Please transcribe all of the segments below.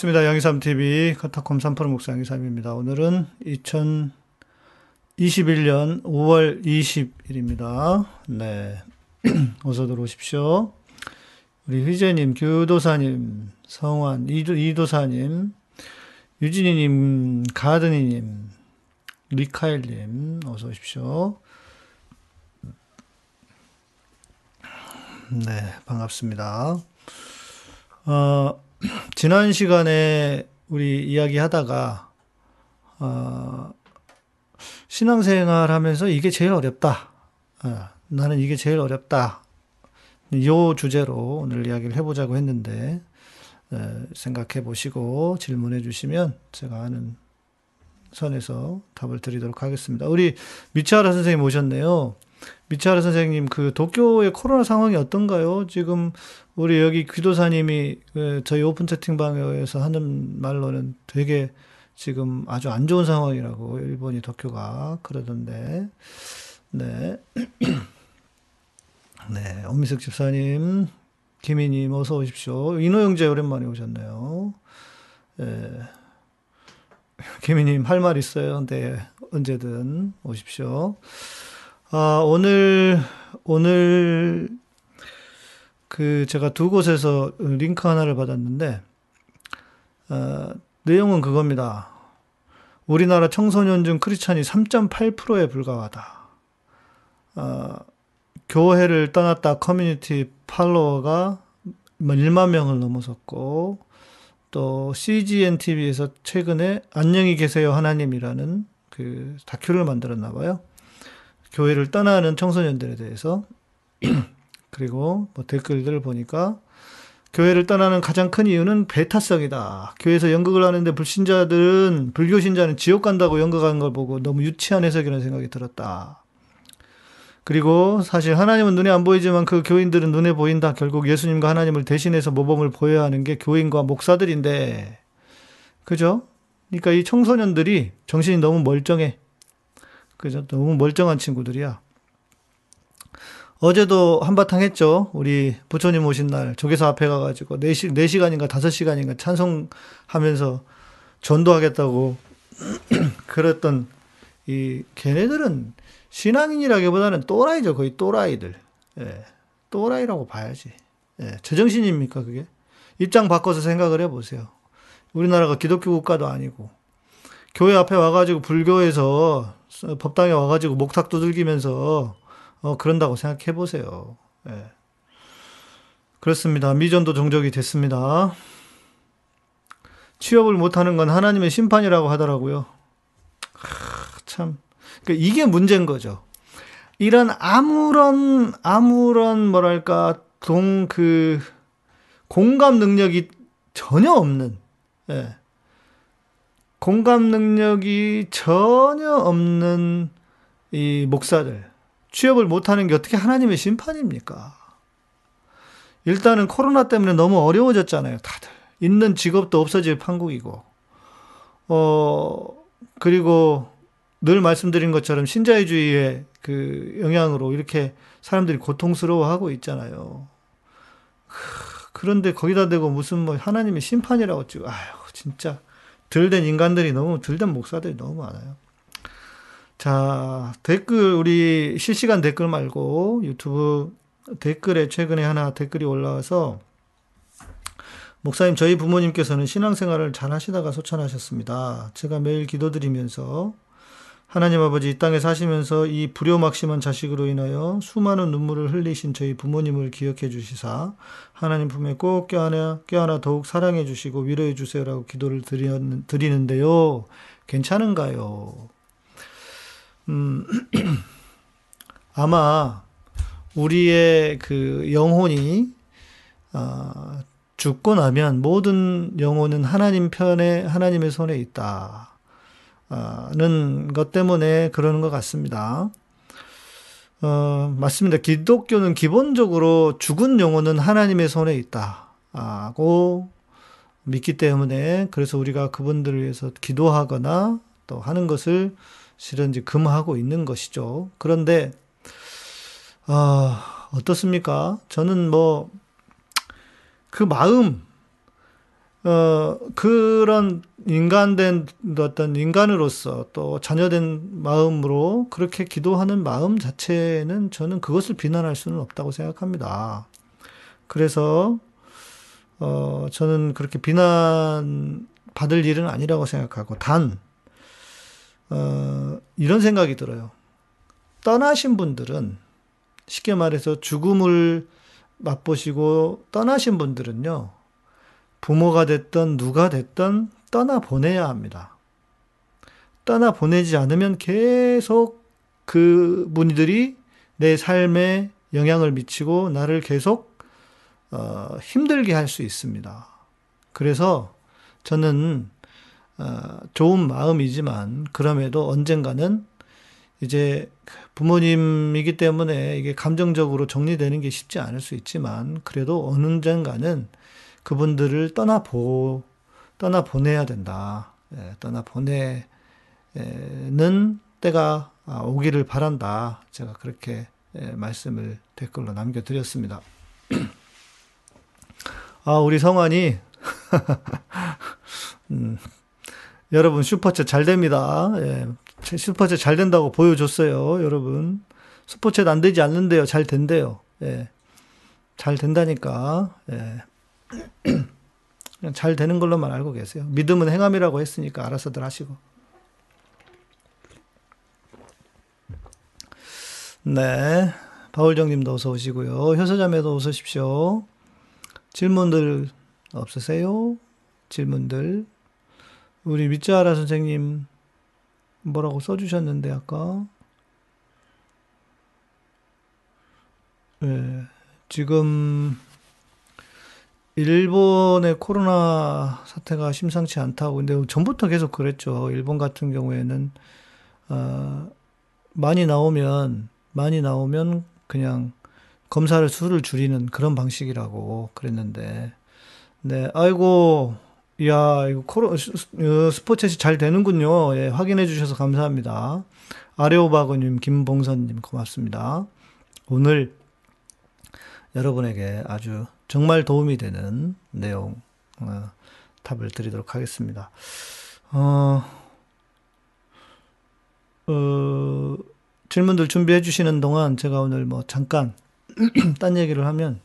반갑습니다. 양희삼TV 카타콤 3프로 목사 양희삼입니다. 오늘은 2021년 5월 20일입니다. 네. 어서 들어오십시오. 우리 휘재님, 규도사님, 성환, 이도, 이도사님, 유진이님, 가드니님, 리카엘님, 어서 오십시오. 네, 반갑습니다. 어, 지난 시간에 우리 이야기하다가 어, 신앙생활 하면서 이게 제일 어렵다. 어, 나는 이게 제일 어렵다. 이 주제로 오늘 이야기를 해보자고 했는데 어, 생각해 보시고 질문해 주시면 제가 아는 선에서 답을 드리도록 하겠습니다. 우리 미치하라 선생님 오셨네요. 미차르 선생님, 그 도쿄의 코로나 상황이 어떤가요? 지금 우리 여기 귀도사님이 그 저희 오픈 채팅방에서 하는 말로는 되게 지금 아주 안 좋은 상황이라고 일본이 도쿄가 그러던데, 네. 네, 엄미숙 집사님, 김희님 어서 오십시오. 인호 형제 오랜만에 오셨네요. 네. 김희님 할 말 있어요? 네, 언제든 오십시오. 아, 오늘, 오늘, 그, 제가 두 곳에서 링크 하나를 받았는데, 어, 내용은 그겁니다. 우리나라 청소년 중 크리스찬이 3.8%에 불과하다. 어, 교회를 떠났다 커뮤니티 팔로워가 1만 뭐 명을 넘어섰고 또 CGN TV에서 최근에 안녕히 계세요 하나님이라는 그 다큐를 만들었나 봐요. 교회를 떠나는 청소년들에 대해서 그리고 뭐 댓글들을 보니까 교회를 떠나는 가장 큰 이유는 배타성이다. 교회에서 연극을 하는데 불신자들은 불교 신자는 지옥 간다고 연극하는 걸 보고 너무 유치한 해석이라는 생각이 들었다. 그리고 사실 하나님은 눈에 안 보이지만 그 교인들은 눈에 보인다. 결국 예수님과 하나님을 대신해서 모범을 보여야 하는 게 교인과 목사들인데. 그죠? 그러니까 이 청소년들이 정신이 너무 멀쩡해. 그죠? 너무 멀쩡한 친구들이야. 어제도 한바탕 했죠. 우리 부처님 오신 날 조계사 앞에 가가지고 4시, 4시간인가 5시간인가 찬송하면서 전도하겠다고 그랬던 이 걔네들은 신앙인이라기보다는 또라이죠. 거의 또라이들. 예. 또라이라고 봐야지. 예. 제정신입니까, 그게? 입장 바꿔서 생각을 해보세요. 우리나라가 기독교 국가도 아니고, 교회 앞에 와가지고 불교에서 법당에 와가지고 목탁 두들기면서, 어, 그런다고 생각해 보세요. 예. 그렇습니다. 미전도 종족이 됐습니다. 취업을 못하는 건 하나님의 심판이라고 하더라고요. 참. 그러니까 이게 문제인 거죠. 이런 아무런 아무런 뭐랄까 동 그 공감 능력이 전혀 없는 예. 공감 능력이 전혀 없는 이 목사들 취업을 못하는 게 어떻게 하나님의 심판입니까? 일단은 코로나 때문에 너무 어려워졌잖아요, 다들. 있는 직업도 없어질 판국이고, 어, 그리고 늘 말씀드린 것처럼 신자유주의의 그 영향으로 이렇게 사람들이 고통스러워하고 있잖아요. 그런데 거기다 대고 무슨 뭐 하나님의 심판이라고 찍어. 아유, 진짜 들된 인간들이 너무 들된 목사들이 너무 많아요. 자, 댓글 우리 실시간 댓글 말고 유튜브 댓글에 최근에 하나 댓글이 올라와서 목사님 저희 부모님께서는 신앙생활을 잘 하시다가 소천하셨습니다. 제가 매일 기도드리면서 하나님 아버지 이 땅에 사시면서 이 불효막심한 자식으로 인하여 수많은 눈물을 흘리신 저희 부모님을 기억해 주시사 하나님 품에 꼭 껴안아, 껴안아 더욱 사랑해 주시고 위로해 주세요라고 기도를 드리는데요. 괜찮은가요? 음, 아마 우리의 그 영혼이 어, 죽고 나면 모든 영혼은 하나님 편에 하나님의 손에 있다. 는것 때문에 그러는 것 같습니다. 어, 맞습니다. 기독교는 기본적으로 죽은 영혼은 하나님의 손에 있다고 믿기 때문에 그래서 우리가 그분들을 위해서 기도하거나 또 하는 것을 실은 이제 금하고 있는 것이죠. 그런데 어, 어떻습니까? 저는 뭐 그 마음 어, 그런 인간된 어떤 인간으로서 또 자녀된 마음으로 그렇게 기도하는 마음 자체는 저는 그것을 비난할 수는 없다고 생각합니다. 그래서, 어, 저는 그렇게 비난 받을 일은 아니라고 생각하고, 단, 어, 이런 생각이 들어요. 떠나신 분들은, 쉽게 말해서 죽음을 맛보시고 떠나신 분들은요, 부모가 됐던 누가 됐던 떠나 보내야 합니다. 떠나 보내지 않으면 계속 그 분들이 내 삶에 영향을 미치고 나를 계속 어, 힘들게 할 수 있습니다. 그래서 저는 어, 좋은 마음이지만 그럼에도 언젠가는 이제 부모님이기 때문에 이게 감정적으로 정리되는 게 쉽지 않을 수 있지만 그래도 언젠가는 그분들을 떠나보, 떠나 보내야 된다. 예, 떠나 보내는 때가 아, 오기를 바란다. 제가 그렇게 예, 말씀을 댓글로 남겨드렸습니다. 아, 우리 성환이, 음, 여러분 슈퍼챗 잘 됩니다. 예, 슈퍼챗 잘 된다고 보여줬어요. 여러분. 슈퍼챗 안 되지 않는데요. 잘 된대요. 예. 잘 된다니까. 예. 그냥 잘 되는 걸로만 알고 계세요. 믿음은 행함이라고 했으니까 알아서들 하시고. 네. 바울정님도 어서 오시고요. 효서자매도 어서 오십시오. 질문들 없으세요? 질문들. 우리 밑자라 선생님 뭐라고 써주셨는데 아까 네, 지금 일본의 코로나 사태가 심상치 않다고 근데 전부터 계속 그랬죠. 일본 같은 경우에는 어, 많이 나오면 많이 나오면 그냥 검사를 수를 줄이는 그런 방식이라고 그랬는데 네 아이고 야 이거 코로 어, 스포츠이 잘 되는군요. 예, 확인해 주셔서 감사합니다. 아레오바고님, 김봉선님 고맙습니다. 오늘 여러분에게 아주 정말 도움이 되는 내용 어, 답을 드리도록 하겠습니다. 어, 어, 질문들 준비해 주시는 동안 제가 오늘 뭐 잠깐 딴 얘기를 하면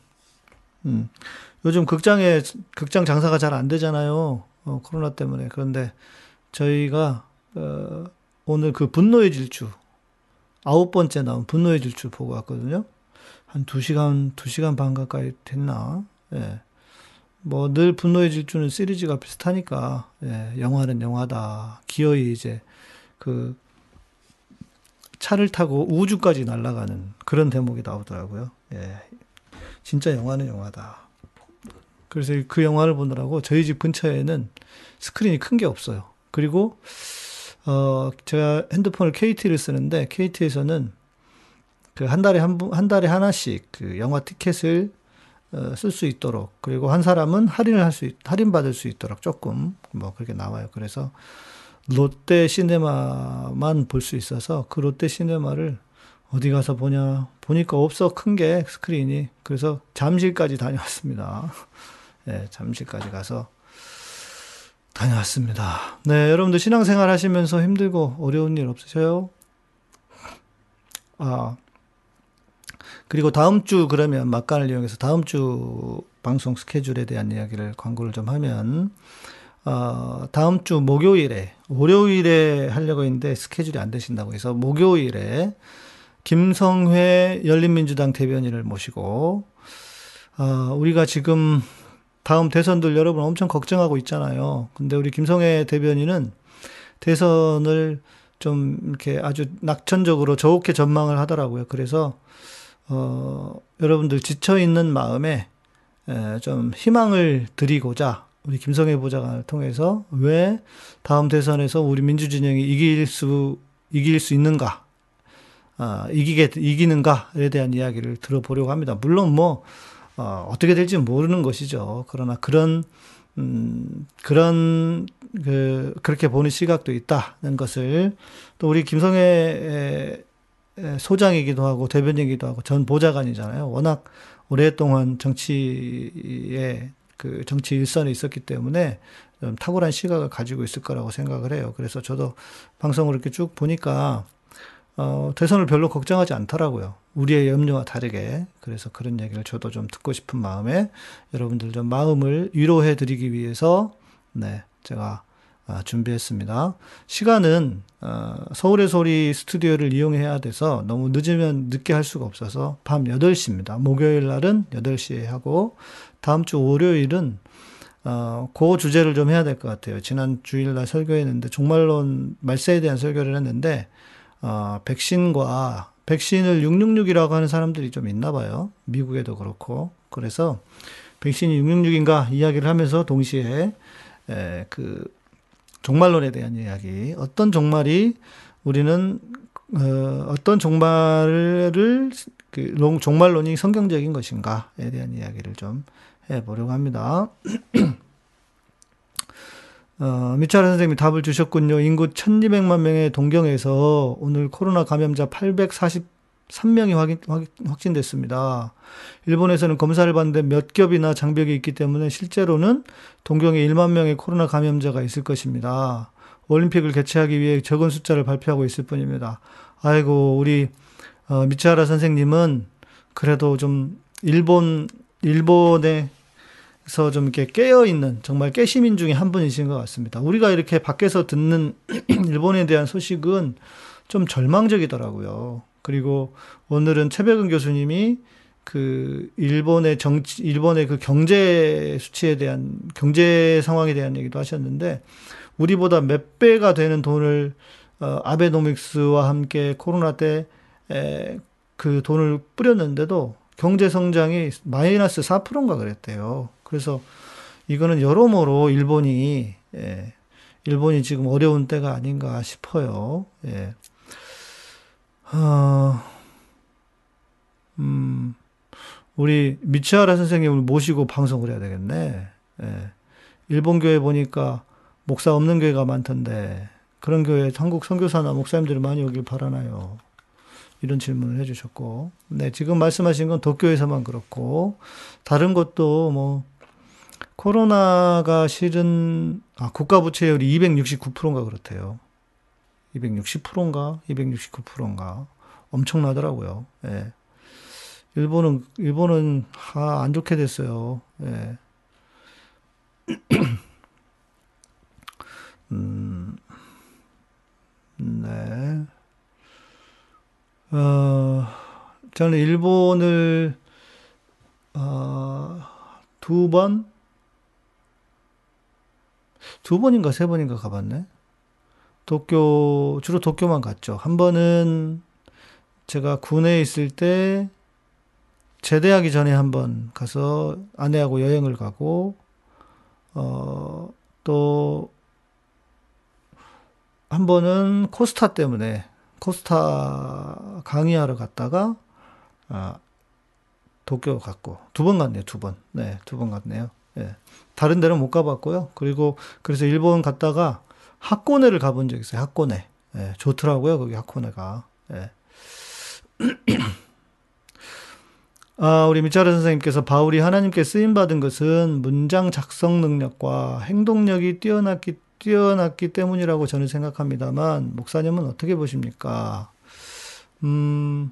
음, 요즘 극장에 극장 장사가 잘 안 되잖아요. 어, 코로나 때문에 그런데 저희가 어, 오늘 그 분노의 질주 아홉 번째 나온 분노의 질주 보고 왔거든요. 한 2시간, 2시간 반 가까이 됐나? 예. 뭐, 늘 분노의 질주는 시리즈가 비슷하니까, 예, 영화는 영화다. 기어이 이제, 그, 차를 타고 우주까지 날아가는 그런 대목이 나오더라고요. 예. 진짜 영화는 영화다. 그래서 그 영화를 보느라고 저희 집 근처에는 스크린이 큰 게 없어요. 그리고, 어, 제가 핸드폰을 KT를 쓰는데, KT에서는 그 한 달에 한, 한 달에 하나씩 그 영화 티켓을 어, 쓸 수 있도록 그리고 한 사람은 할인을 할 수, 있, 할인 받을 수 있도록 조금 뭐 그렇게 나와요. 그래서 롯데 시네마만 볼 수 있어서 그 롯데 시네마를 어디 가서 보냐 보니까 없어 큰 게 스크린이 그래서 잠실까지 다녀왔습니다. 네, 잠실까지 가서 다녀왔습니다. 네, 여러분들 신앙생활 하시면서 힘들고 어려운 일 없으셔요? 아, 그리고 다음 주 그러면 막간을 이용해서 다음 주 방송 스케줄에 대한 이야기를 광고를 좀 하면 어, 다음 주 목요일에 월요일에 하려고 했는데 스케줄이 안 되신다고 해서 목요일에 김성회 열린민주당 대변인을 모시고 어, 우리가 지금 다음 대선들 여러분 엄청 걱정하고 있잖아요. 근데 우리 김성회 대변인은 대선을 좀 이렇게 아주 낙천적으로 좋게 전망을 하더라고요. 그래서 어, 여러분들 지쳐 있는 마음에 에, 좀 희망을 드리고자 우리 김성애 보좌관을 통해서 왜 다음 대선에서 우리 민주진영이 이길 수 이길 수 있는가, 아, 이기게 이기는가에 대한 이야기를 들어보려고 합니다. 물론 뭐 어, 어떻게 될지 모르는 것이죠. 그러나 그런 음, 그런 그 그렇게 보는 시각도 있다는 것을 또 우리 김성애 소장이기도 하고 대변인이기도 하고 전 보좌관이잖아요. 워낙 오랫동안 정치에 그 정치 일선에 있었기 때문에 좀 탁월한 시각을 가지고 있을 거라고 생각을 해요. 그래서 저도 방송을 이렇게 쭉 보니까 어, 대선을 별로 걱정하지 않더라고요. 우리의 염려와 다르게. 그래서 그런 얘기를 저도 좀 듣고 싶은 마음에 여러분들 좀 마음을 위로해 드리기 위해서 네, 제가 아, 준비했습니다. 시간은 어, 서울의 소리 스튜디오를 이용해야 돼서 너무 늦으면 늦게 할 수가 없어서 밤 8시입니다. 목요일 날은 8시에 하고 다음 주 월요일은 어, 그 주제를 좀 해야 될 것 같아요. 지난 주일 날 설교했는데 종말론 말세에 대한 설교를 했는데 어, 백신과 백신을 666이라고 하는 사람들이 좀 있나 봐요. 미국에도 그렇고. 그래서 백신이 666인가 이야기를 하면서 동시에 에, 그 종말론에 대한 이야기. 어떤 종말이 우리는 어, 어떤 종말을 그 종말론이 성경적인 것인가에 대한 이야기를 좀 해보려고 합니다. 어, 미차라 선생님이 답을 주셨군요. 인구 1200만 명의 동경에서 오늘 코로나 감염자 843명이 확인, 확진됐습니다. 일본에서는 검사를 받는데 몇 겹이나 장벽이 있기 때문에 실제로는 동경에 1만 명의 코로나 감염자가 있을 것입니다. 올림픽을 개최하기 위해 적은 숫자를 발표하고 있을 뿐입니다. 아이고, 우리, 어, 미치하라 선생님은 그래도 좀 일본, 일본에서 좀 이렇게 깨어 있는 정말 깨시민 중에 한 분이신 것 같습니다. 우리가 이렇게 밖에서 듣는 일본에 대한 소식은 좀 절망적이더라고요. 그리고 오늘은 최백은 교수님이 그 일본의 정치, 일본의 그 경제 수치에 대한 경제 상황에 대한 얘기도 하셨는데 우리보다 몇 배가 되는 돈을 어, 아베노믹스와 함께 코로나 때 그 돈을 뿌렸는데도 경제 성장이 마이너스 4%인가 그랬대요. 그래서 이거는 여러모로 일본이 예, 일본이 지금 어려운 때가 아닌가 싶어요. 예. 어, 음, 우리 미치하라 선생님을 모시고 방송을 해야 되겠네. 예. 일본 교회 보니까 목사 없는 교회가 많던데 그런 교회 한국 선교사나 목사님들이 많이 오길 바라나요? 이런 질문을 해주셨고, 네 지금 말씀하신 건 도쿄에서만 그렇고 다른 곳도 뭐 코로나가 실은 아, 국가 부채율이 269%인가 그렇대요. 260%인가 269%인가 엄청나더라고요. 예. 일본은 일본은 아, 안 좋게 됐어요. 예. 음, 네. 어, 저는 일본을 어, 두 번, 두 번인가 세 번인가 가봤네. 도쿄, 주로 도쿄만 갔죠. 한 번은 제가 군에 있을 때 제대하기 전에 한 번 가서 아내하고 여행을 가고, 어, 또, 한 번은 코스타 때문에, 코스타 강의하러 갔다가, 아, 도쿄 갔고, 두 번 갔네요, 두 번. 네, 두 번 갔네요. 예. 다른 데는 못 가봤고요. 그리고, 그래서 일본 갔다가 학고네를 가본 적 있어요, 학고네. 예, 좋더라고요, 거기 학고네가. 예. 아, 우리 미차르 선생님께서 바울이 하나님께 쓰임 받은 것은 문장 작성 능력과 행동력이 뛰어났기 뛰어났기 때문이라고 저는 생각합니다만 목사님은 어떻게 보십니까? 음.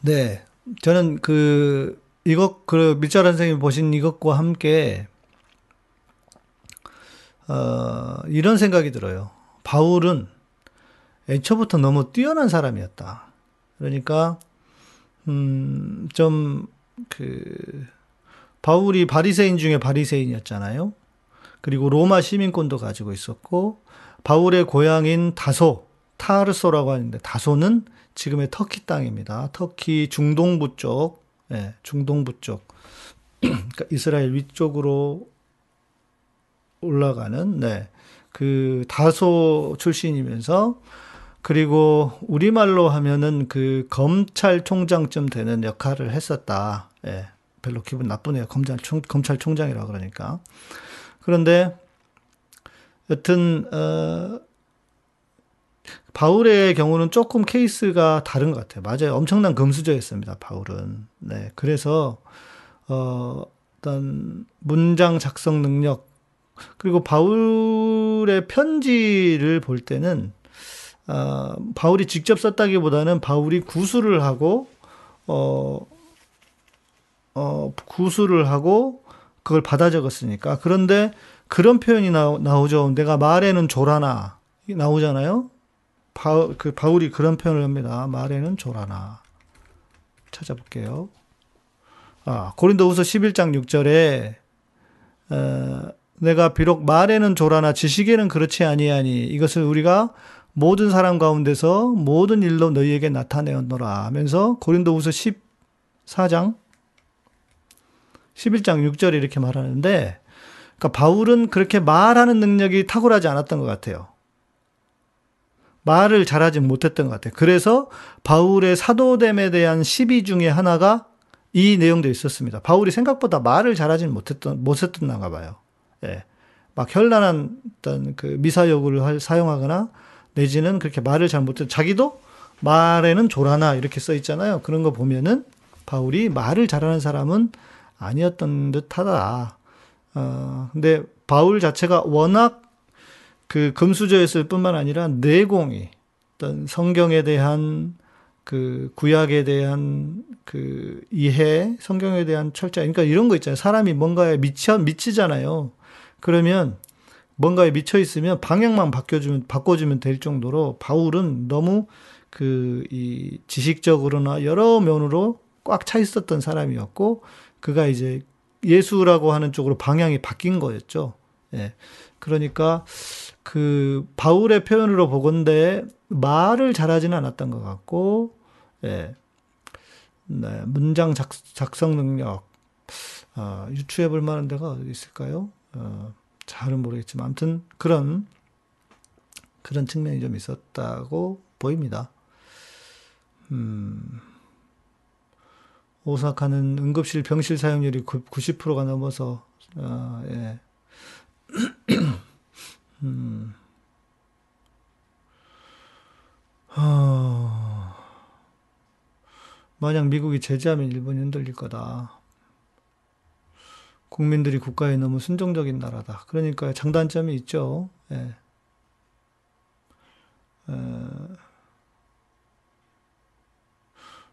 네. 저는 그 이것 그 밀자란 선생님 보신 이것과 함께 어, 이런 생각이 들어요. 바울은 애초부터 너무 뛰어난 사람이었다. 그러니까 음, 좀 그 바울이 바리새인 중에 바리새인이었잖아요. 그리고 로마 시민권도 가지고 있었고 바울의 고향인 다소 타르소라고 하는데 다소는 지금의 터키 땅입니다. 터키 중동부 쪽, 예, 중동부 쪽, 그러니까 이스라엘 위쪽으로 올라가는 네, 그 다소 출신이면서 그리고 우리말로 하면은 그 검찰총장쯤 되는 역할을 했었다. 예. 별로 기분 나쁘네요. 검찰총, 검찰총장이라 그러니까. 그런데 여튼, 어, 바울의 경우는 조금 케이스가 다른 것 같아요. 맞아요. 엄청난 금수저였습니다. 바울은. 네. 그래서, 어, 어떤 문장 작성 능력, 그리고 바울의 편지를 볼 때는 어, 바울이 직접 썼다기보다는 바울이 구술을 하고 어, 어, 구술을 하고 그걸 받아 적었으니까 그런데 그런 표현이 나, 나오죠. 내가 말에는 조라나 나오잖아요. 바, 그 바울이 그런 표현을 합니다. 말에는 조라나 찾아볼게요. 아, 고린도후서 11장 6절에 어, 내가 비록 말에는 조라나 지식에는 그렇지 아니하니 이것을 우리가 모든 사람 가운데서 모든 일로 너희에게 나타내었노라 하면서 고린도후서 14장 11장 6절에 이렇게 말하는데 그러니까 바울은 그렇게 말하는 능력이 탁월하지 않았던 것 같아요. 말을 잘하지 못했던 것 같아요. 그래서 바울의 사도됨에 대한 시비 중에 하나가 이 내용도 있었습니다. 바울이 생각보다 말을 잘하지 못했던, 못했던가 봐요. 예. 막 현란한 어떤 그 미사여구를 사용하거나 내지는 그렇게 말을 잘 못해 자기도 말에는 조라나 이렇게 써 있잖아요. 그런 거 보면은 바울이 말을 잘하는 사람은 아니었던 듯하다. 어, 근데 바울 자체가 워낙 그 금수저였을 뿐만 아니라 내공이 어떤 성경에 대한 그 구약에 대한 그 이해, 성경에 대한 철자, 그러니까 이런 거 있잖아요. 사람이 뭔가에 미쳐 미치잖아요. 그러면 뭔가에 미쳐 있으면 방향만 바꿔주면 바꿔주면 될 정도로 바울은 너무 그 이 지식적으로나 여러 면으로 꽉 차 있었던 사람이었고 그가 이제 예수라고 하는 쪽으로 방향이 바뀐 거였죠. 예. 그러니까 그 바울의 표현으로 보건대 말을 잘하지는 않았던 것 같고, 예. 네, 문장 작, 작성 능력, 어, 유추해 볼 만한 데가 어디 있을까요? 어, 잘은 모르겠지만, 아무튼 그런, 그런 측면이 좀 있었다고 보입니다. 음, 오사카는 응급실 병실 사용률이 90%가 넘어서, 어, 예. 음. 어... 만약 미국이 제재하면 일본이 흔들릴 거다. 국민들이 국가에 너무 순종적인 나라다. 그러니까 장단점이 있죠. 예.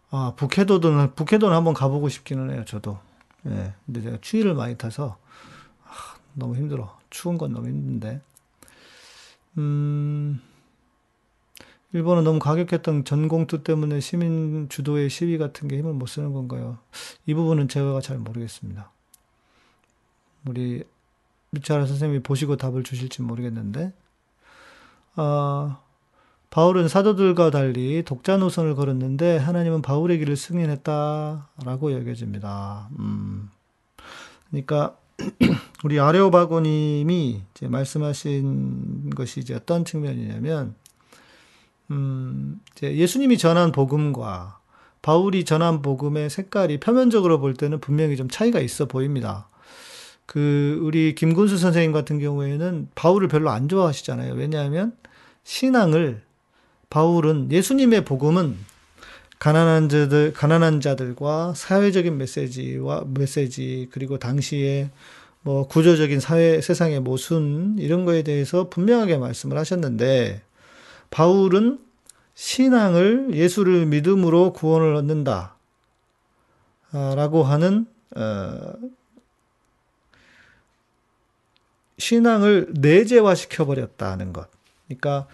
아, 북해도는, 북해도는 한번 가보고 싶기는 해요, 저도. 예. 근데 제가 추위를 많이 타서, 아, 너무 힘들어. 추운 건 너무 힘든데. 음, 일본은 너무 가격했던 전공투 때문에 시민 주도의 시위 같은 게 힘을 못 쓰는 건가요? 이 부분은 제가 잘 모르겠습니다. 우리 미차라 선생님이 보시고 답을 주실지 모르겠는데, 아, 바울은 사도들과 달리 독자 노선을 걸었는데 하나님은 바울의 길을 승인했다라고 여겨집니다. 음. 그러니까 우리 아레오바고님이 이제 말씀하신 것이 이제 어떤 측면이냐면, 음, 이제 예수님이 전한 복음과 바울이 전한 복음의 색깔이 표면적으로 볼 때는 분명히 좀 차이가 있어 보입니다. 그, 우리 김군수 선생님 같은 경우에는 바울을 별로 안 좋아하시잖아요. 왜냐하면 신앙을, 바울은 예수님의 복음은 가난한 자들, 가난한 자들과 사회적인 메시지와 메시지, 그리고 당시에 뭐 구조적인 사회, 세상의 모순, 이런 거에 대해서 분명하게 말씀을 하셨는데, 바울은 신앙을 예수를 믿음으로 구원을 얻는다. 라고 하는, 어, 신앙을 내재화 시켜 버렸다는 것. 그러니까,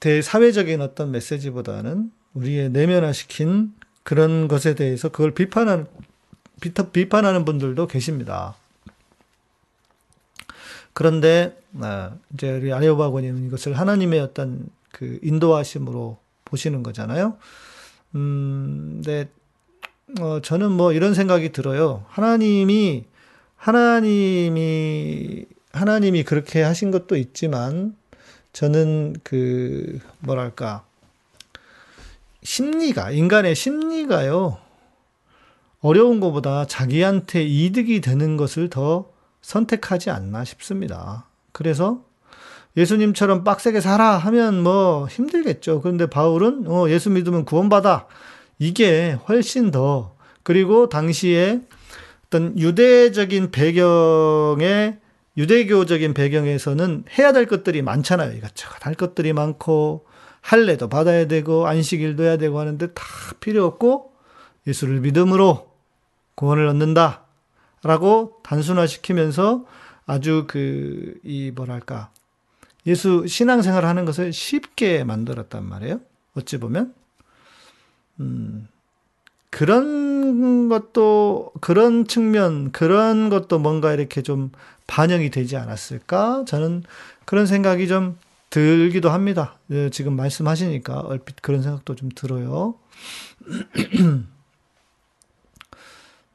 대사회적인 어떤 메시지보다는 우리의 내면화시킨 그런 것에 대해서 그걸 비판하는, 비판하는 분들도 계십니다. 그런데, 아, 이제 우리 아레오바 고님은 이것을 하나님의 어떤 그 인도하심으로 보시는 거잖아요. 음, 근데, 어, 저는 뭐 이런 생각이 들어요. 하나님이, 하나님이, 하나님이 그렇게 하신 것도 있지만, 저는 그, 뭐랄까, 심리가, 인간의 심리가요, 어려운 것보다 자기한테 이득이 되는 것을 더 선택하지 않나 싶습니다. 그래서 예수님처럼 빡세게 살아 하면 뭐 힘들겠죠. 그런데 바울은 어, 예수 믿으면 구원받아. 이게 훨씬 더 그리고 당시에 어떤 유대적인 배경에 유대교적인 배경에서는 해야 될 것들이 많잖아요. 이것저것 할 것들이 많고 할례도 받아야 되고 안식일도 해야 되고 하는데 다 필요 없고 예수를 믿음으로 구원을 얻는다. 라고 단순화시키면서 아주 그, 이 뭐랄까. 예수 신앙생활 하는 것을 쉽게 만들었단 말이에요. 어찌 보면. 음, 그런 것도, 그런 측면, 그런 것도 뭔가 이렇게 좀 반영이 되지 않았을까? 저는 그런 생각이 좀 들기도 합니다. 예, 지금 말씀하시니까 얼핏 그런 생각도 좀 들어요.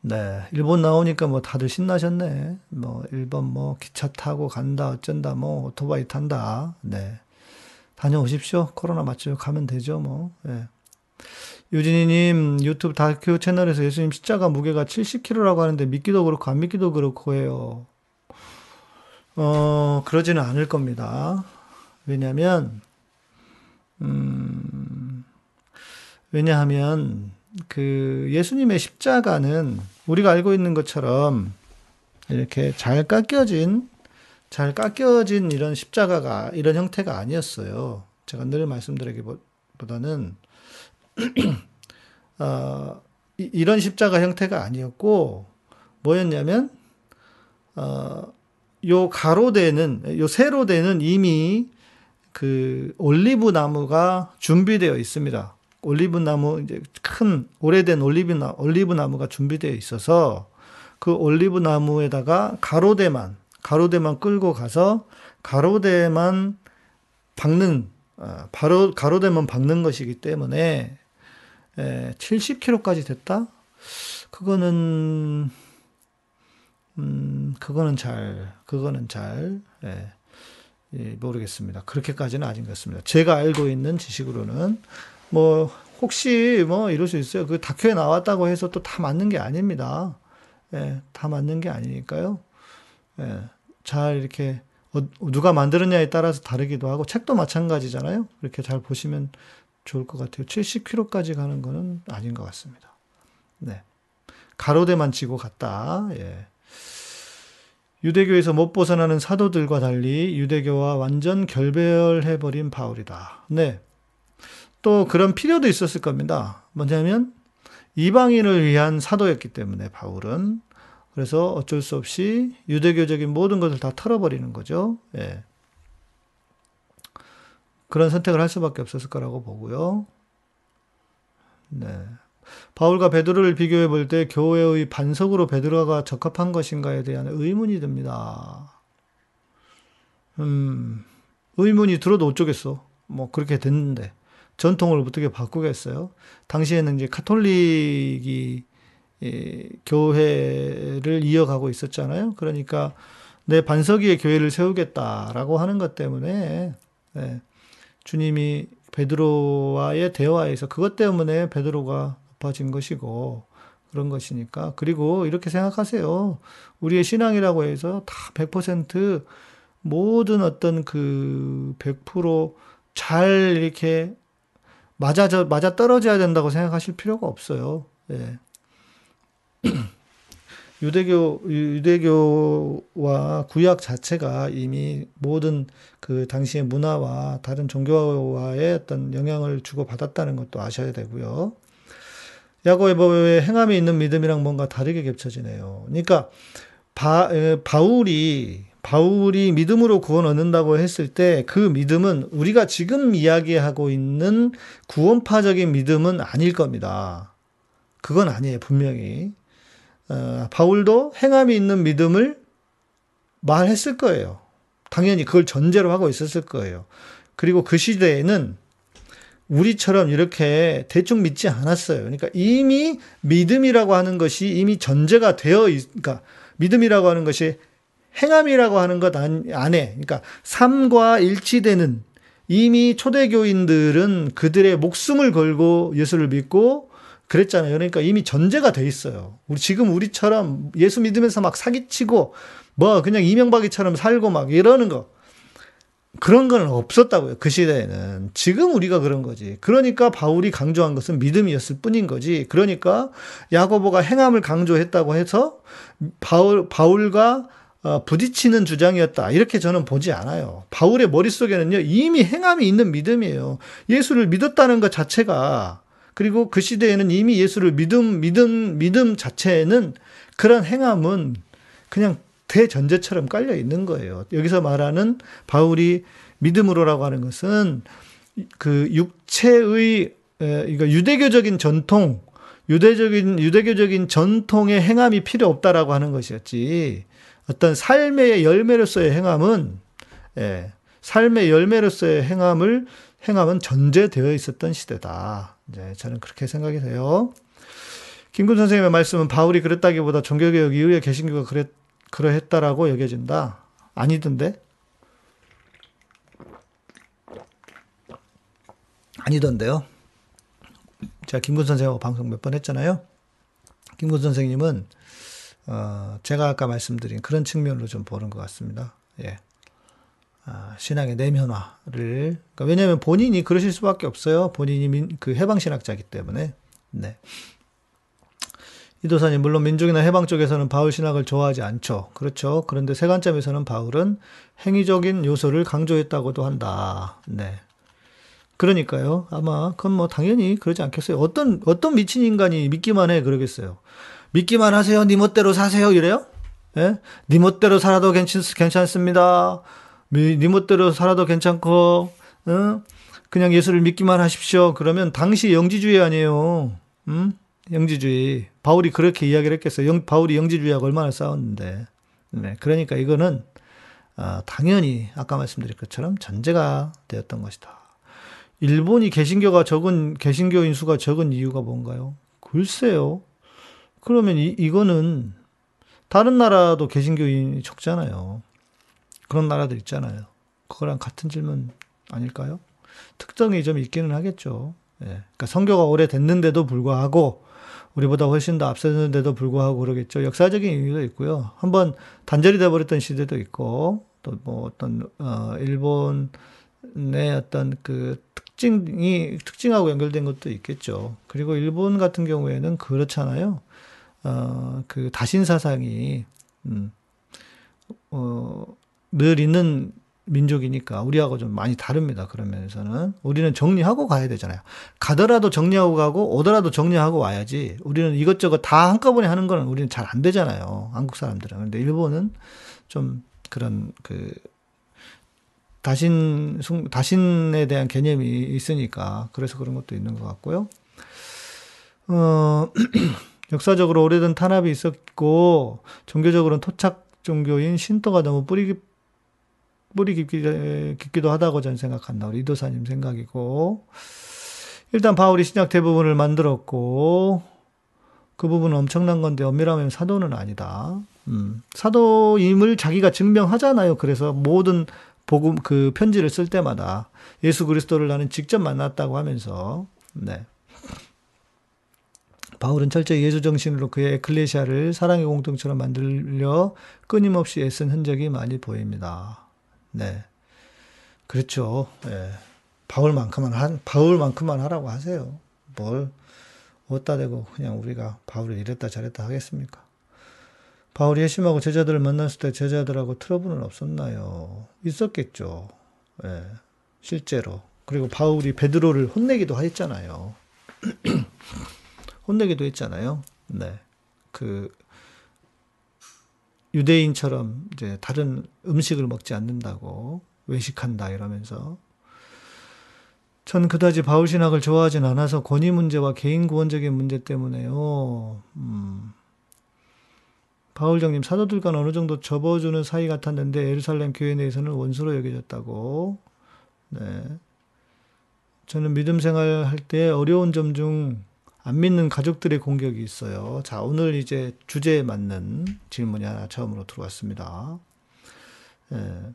네, 일본 나오니까 뭐 다들 신나셨네. 뭐 일본 뭐 기차 타고 간다 어쩐다 뭐 오토바이 탄다. 네. 다녀오십시오. 코로나 맞죠? 가면 되죠, 뭐. 네. 유진이님 유튜브 다큐 채널에서 예수님 십자가 무게가 70kg라고 하는데 믿기도 그렇고 안 믿기도 그렇고 해요. 어 그러지는 않을 겁니다. 왜냐하면 음 왜냐하면 그 예수님의 십자가는 우리가 알고 있는 것처럼 이렇게 잘 깎여진 잘 깎여진 이런 십자가가 이런 형태가 아니었어요. 제가 늘 말씀드리기보다는 어, 이, 런 십자가 형태가 아니었고 뭐였냐면 어, 요 가로대는 요 세로대는 이미 그 올리브 나무가 준비되어 있습니다. 올리브 나무 이제 큰 오래된 올리브 나 올리브 나무가 준비되어 있어서 그 올리브 나무에다가 가로대만 가로대만 끌고 가서 가로대만 박는 아, 바로 가로대만 박는 것이기 때문에 에, 70kg까지 됐다? 그거는 음 그거는 잘 그거는 잘 예, 예, 모르겠습니다. 그렇게까지는 아닌 것 같습니다. 제가 알고 있는 지식으로는 뭐 혹시 뭐 이럴 수 있어요. 그 다큐에 나왔다고 해서 또 다 맞는 게 아닙니다. 예, 다 맞는 게 아니니까요. 예, 잘 이렇게 어, 누가 만들었냐에 따라서 다르기도 하고 책도 마찬가지잖아요. 이렇게 잘 보시면 좋을 것 같아요. 70km까지 가는 거는 아닌 것 같습니다. 네. 가로대만 치고 갔다. 예. 유대교에서 못 벗어나는 사도들과 달리 유대교와 완전 결별해버린 바울이다. 네. 또 그런 필요도 있었을 겁니다. 뭐냐면 이방인을 위한 사도였기 때문에 바울은 그래서 어쩔 수 없이 유대교적인 모든 것을 다 털어버리는 거죠. 예. 그런 선택을 할 수밖에 없었을 거라고 보고요. 네. 바울과 베드로를 비교해 볼 때 교회의 반석으로 베드로가 적합한 것인가에 대한 의문이 듭니다. 음, 의문이 들어도 어쩌겠어. 뭐 그렇게 됐는데 전통을 어떻게 바꾸겠어요? 당시에는 이제 카톨릭이 이 교회를 이어가고 있었잖아요. 그러니까 내 반석 위에 교회를 세우겠다라고 하는 것 때문에 네, 주님이 베드로와의 대화에서 그것 때문에 베드로가 높아진 것이고 그런 것이니까 그리고 이렇게 생각하세요. 우리의 신앙이라고 해서 다 100% 모든 어떤 그 100%잘 이렇게 맞아 맞아 떨어져야 된다고 생각하실 필요가 없어요. 예. 유대교 유대교와 구약 자체가 이미 모든 그 당시의 문화와 다른 종교와의 어떤 영향을 주고 받았다는 것도 아셔야 되고요. 야고보의 행함이 있는 믿음이랑 뭔가 다르게 겹쳐지네요. 그러니까 바, 바울이 바울이 믿음으로 구원 얻는다고 했을 때 그 믿음은 우리가 지금 이야기하고 있는 구원파적인 믿음은 아닐 겁니다. 그건 아니에요, 분명히. 어, 바울도 행함이 있는 믿음을 말했을 거예요. 당연히 그걸 전제로 하고 있었을 거예요. 그리고 그 시대에는 우리처럼 이렇게 대충 믿지 않았어요. 그러니까 이미 믿음이라고 하는 것이 이미 전제가 되어 있, 그러니까 믿음이라고 하는 것이 행함이라고 하는 것 안에, 그러니까 삶과 일치되는 이미 초대교인들은 그들의 목숨을 걸고 예수를 믿고 그랬잖아요. 그러니까 이미 전제가 돼 있어요. 우리 지금 우리처럼 예수 믿으면서 막 사기치고 뭐 그냥 이명박이처럼 살고 막 이러는 거. 그런 건 없었다고요. 그 시대에는. 지금 우리가 그런 거지. 그러니까 바울이 강조한 것은 믿음이었을 뿐인 거지. 그러니까 야고보가 행함을 강조했다고 해서 바울, 바울과 어, 부딪히는 주장이었다. 이렇게 저는 보지 않아요. 바울의 머릿속에는요, 이미 행함이 있는 믿음이에요. 예수를 믿었다는 것 자체가 그리고 그 시대에는 이미 예수를 믿음, 믿음, 믿음 자체는 그런 행함은 그냥 대전제처럼 깔려 있는 거예요. 여기서 말하는 바울이 믿음으로라고 하는 것은 그 육체의 이거 유대교적인 전통, 유대적인 유대교적인 전통의 행함이 필요 없다라고 하는 것이었지. 어떤 삶의 열매로서의 행함은 예, 삶의 열매로서의 행함을 행함은 전제되어 있었던 시대다. 이제 저는 그렇게 생각이 돼요. 김군 선생님의 말씀은 바울이 그랬다기보다 종교개혁 이후에 개신교가 그랬, 그러했다라고 여겨진다. 아니던데? 아니던데요. 제가 김군 선생하고 방송 몇 번 했잖아요. 김군 선생님은 어, 제가 아까 말씀드린 그런 측면으로 좀 보는 것 같습니다. 예. 아, 신앙의 내면화를 그러니까 왜냐하면 본인이 그러실 수밖에 없어요. 본인이 그 해방 신학자이기 때문에. 네. 이도사님 물론 민족이나 해방 쪽에서는 바울 신학을 좋아하지 않죠. 그렇죠. 그런데 세관점에서는 바울은 행위적인 요소를 강조했다고도 한다. 네. 그러니까요. 아마 그건 뭐 당연히 그러지 않겠어요. 어떤 어떤 미친 인간이 믿기만 해 그러겠어요. 믿기만 하세요. 니 멋대로 사세요. 이래요? 예? 니 멋대로 살아도 괜찮, 괜찮습니다. 니 멋대로 살아도 괜찮고, 어? 그냥 예수를 믿기만 하십시오. 그러면 당시 영지주의 아니에요. 음? 영지주의. 바울이 그렇게 이야기를 했겠어요. 영, 바울이 영지주의하고 얼마나 싸웠는데. 네. 그러니까 이거는, 어, 당연히 아까 말씀드린 것처럼 전제가 되었던 것이다. 일본이 개신교가 적은, 개신교인 수가 적은 이유가 뭔가요? 글쎄요. 그러면 이, 이거는 다른 나라도 개신교인이 적잖아요. 그런 나라들 있잖아요. 그거랑 같은 질문 아닐까요? 특성이 좀 있기는 하겠죠. 예. 그러니까 성교가 오래됐는데도 불구하고 우리보다 훨씬 더 앞섰는데도 불구하고 그러겠죠. 역사적인 이유도 있고요. 한번 단절이 돼버렸던 시대도 있고 또 뭐 어떤 어 일본의 어떤 그 특징이 특징하고 연결된 것도 있겠죠. 그리고 일본 같은 경우에는 그렇잖아요. 어, 그 다신 사상이 음, 어, 늘 있는 민족이니까 우리하고 좀 많이 다릅니다. 그런 면에서는 우리는 정리하고 가야 되잖아요. 가더라도 정리하고 가고 오더라도 정리하고 와야지. 우리는 이것저것 다 한꺼번에 하는 거는 우리는 잘 안 되잖아요. 한국 사람들은. 근데 일본은 좀 그런 그 다신 다신에 대한 개념이 있으니까 그래서 그런 것도 있는 것 같고요. 어 역사적으로 오래된 탄압이 있었고 종교적으로는 토착 종교인 신도가 너무 뿌리 뿌리 깊기, 깊기도 하다고 저는 생각한다. 우리 이도사님 생각이고 일단 바울이 신약 대부분을 만들었고 그 부분은 엄청난 건데 엄밀하면 사도는 아니다. 음, 사도임을 자기가 증명하잖아요. 그래서 모든 복음 그 편지를 쓸 때마다 예수 그리스도를 나는 직접 만났다고 하면서 네. 바울은 철저히 예수 정신으로 그의 에클레시아를 사랑의 공동체로 만들려 끊임없이 애쓴 흔적이 많이 보입니다. 네. 그렇죠. 예. 바울만큼만 한, 바울만큼만 하라고 하세요. 뭘, 어디다 대고 그냥 우리가 바울을 이랬다 저랬다 하겠습니까? 바울이 회심하고 제자들을 만났을 때 제자들하고 트러블은 없었나요? 있었겠죠. 예. 실제로. 그리고 바울이 베드로를 혼내기도 했잖아요. 혼내기도 했잖아요. 네. 그 유대인처럼 이제 다른 음식을 먹지 않는다고 외식한다 이러면서 전 그다지 바울 신학을 좋아하진 않아서 권위 문제와 개인 구원적인 문제 때문에요. 음. 바울장님 사도들과는 어느 정도 접어주는 사이 같았는데 예루살렘 교회 내에서는 원수로 여겨졌다고. 네. 저는 믿음 생활할 때 어려운 점 중 안 믿는 가족들의 공격이 있어요. 자, 오늘 이제 주제에 맞는 질문이 하나 처음으로 들어왔습니다. 예.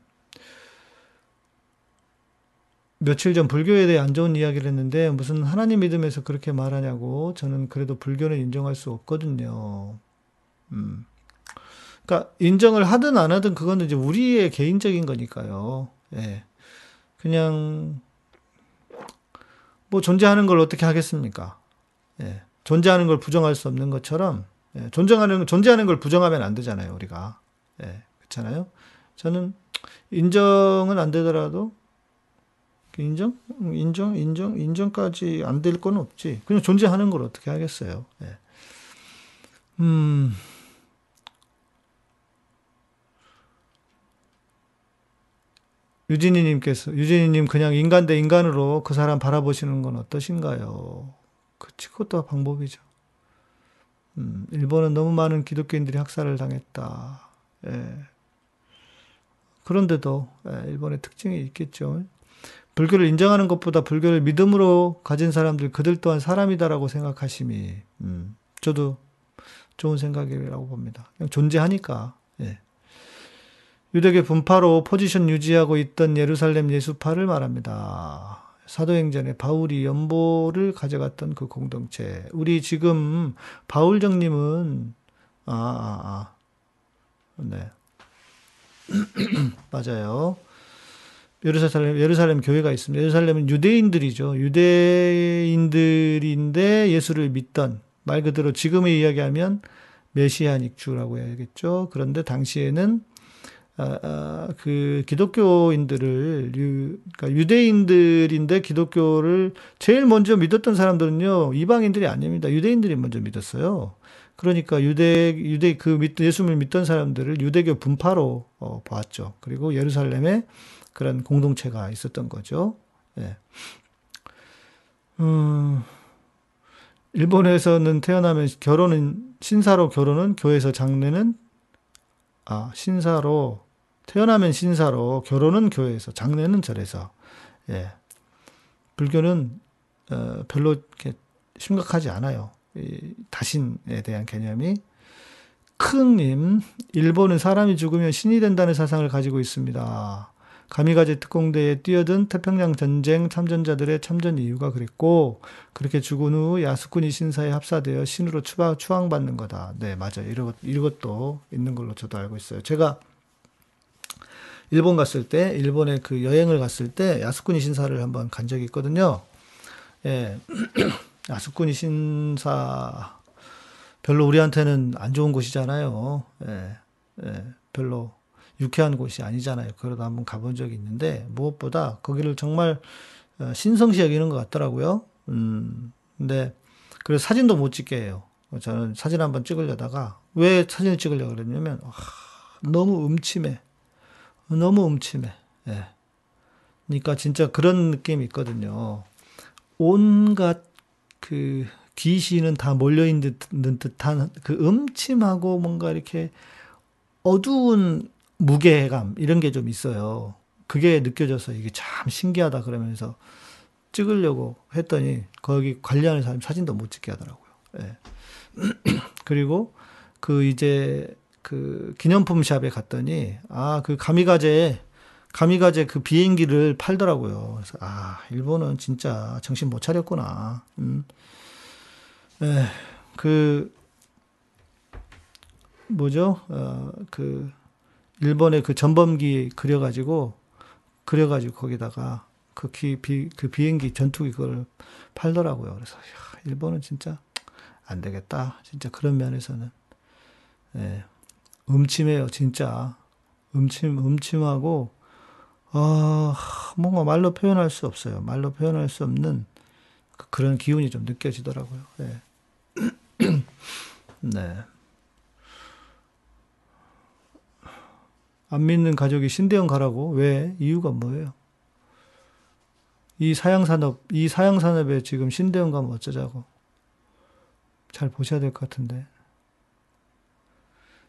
며칠 전 불교에 대해 안 좋은 이야기를 했는데 무슨 하나님 믿음에서 그렇게 말하냐고 저는 그래도 불교는 인정할 수 없거든요. 음. 그러니까 인정을 하든 안 하든 그거는 이제 우리의 개인적인 거니까요. 예. 그냥 뭐 존재하는 걸 어떻게 하겠습니까? 예, 존재하는 걸 부정할 수 없는 것처럼 예, 존재하는 존재하는 걸 부정하면 안 되잖아요, 우리가. 예, 그렇잖아요. 저는 인정은 안 되더라도 인정, 인정, 인정, 인정까지 안 될 건 없지. 그냥 존재하는 걸 어떻게 하겠어요. 예. 음. 유진이님께서, 유진이님 그냥 인간 대 인간으로 그 사람 바라보시는 건 어떠신가요? 그것도 방법이죠. 음, 일본은 너무 많은 기독교인들이 학살을 당했다. 예. 그런데도 예, 일본의 특징이 있겠죠. 불교를 인정하는 것보다 불교를 믿음으로 가진 사람들 그들 또한 사람이다라고 생각하심이 음, 저도 좋은 생각이라고 봅니다. 그냥 존재하니까. 예. 유대교 분파로 포지션 유지하고 있던 예루살렘 예수파를 말합니다. 사도행전에 바울이 연보를 가져갔던 그 공동체. 우리 지금 바울정님은 아, 아, 아. 네. 맞아요. 예루살렘, 예루살렘 교회가 있습니다. 예루살렘은 유대인들이죠. 유대인들인데 예수를 믿던 말 그대로 지금의 이야기하면 메시아닉 주라고 해야겠죠. 그런데 당시에는 아, 아, 그 기독교인들을 유, 그러니까 유대인들인데 기독교를 제일 먼저 믿었던 사람들은요 이방인들이 아닙니다. 유대인들이 먼저 믿었어요. 그러니까 유대 유대 그 예수를 믿던 사람들을 유대교 분파로 어, 보았죠. 그리고 예루살렘에 그런 공동체가 있었던 거죠. 예. 음, 일본에서는 태어나면 결혼은 신사로 결혼은 교회에서 장례는 아 신사로 태어나면 신사로 결혼은 교회에서 장례는 절에서 예. 불교는 어, 별로 이렇게 심각하지 않아요. 이 다신에 대한 개념이 크님 일본은 사람이 죽으면 신이 된다는 사상을 가지고 있습니다. 가미가제 특공대에 뛰어든 태평양 전쟁 참전자들의 참전 이유가 그랬고 그렇게 죽은 후 야스쿠니 신사에 합사되어 신으로 추방, 추앙받는 거다. 네, 맞아요. 이런, 이것도 있는 걸로 저도 알고 있어요. 제가 일본 갔을 때, 일본에 그 여행을 갔을 때 야스쿠니 신사를 한번 간 적이 있거든요. 예. 야스쿠니 신사 별로 우리한테는 안 좋은 곳이잖아요. 예. 예. 별로 유쾌한 곳이 아니잖아요. 그러다 한번 가본 적이 있는데 무엇보다 거기를 정말 어, 신성시 여기는 것 같더라고요. 음, 근데 그래서 사진도 못 찍게 해요. 저는 사진 한번 찍으려다가 왜 사진을 찍으려고 그랬냐면 아, 너무 음침해. 너무 음침해. 예. 그러니까 진짜 그런 느낌이 있거든요. 온갖 그 귀신은 다 몰려 있는 듯한 그 음침하고 뭔가 이렇게 어두운 무게감 이런 게 좀 있어요. 그게 느껴져서 이게 참 신기하다 그러면서 찍으려고 했더니 거기 관리하는 사람 사진도 못 찍게 하더라고요. 예. 그리고 그 이제 그 기념품 샵에 갔더니 아 그 가미가제 가미가제 그 비행기를 팔더라고요. 그래서 아 일본은 진짜 정신 못 차렸구나. 음. 예. 그 뭐죠? 어 그 일본의 그 전범기 그려가지고 그려가지고 거기다가 그, 기, 비, 그 비행기 전투기 그걸 팔더라고요. 그래서 야, 일본은 진짜 안 되겠다. 진짜 그런 면에서는 예, 음침해요. 진짜 음침 음침하고 아 뭔가 말로 표현할 수 없어요. 말로 표현할 수 없는 그, 그런 기운이 좀 느껴지더라고요. 예. 네. 안 믿는 가족이 신대원 가라고? 왜? 이유가 뭐예요? 이 사양산업, 이 사양산업에 지금 신대원 가면 어쩌자고. 잘 보셔야 될 것 같은데.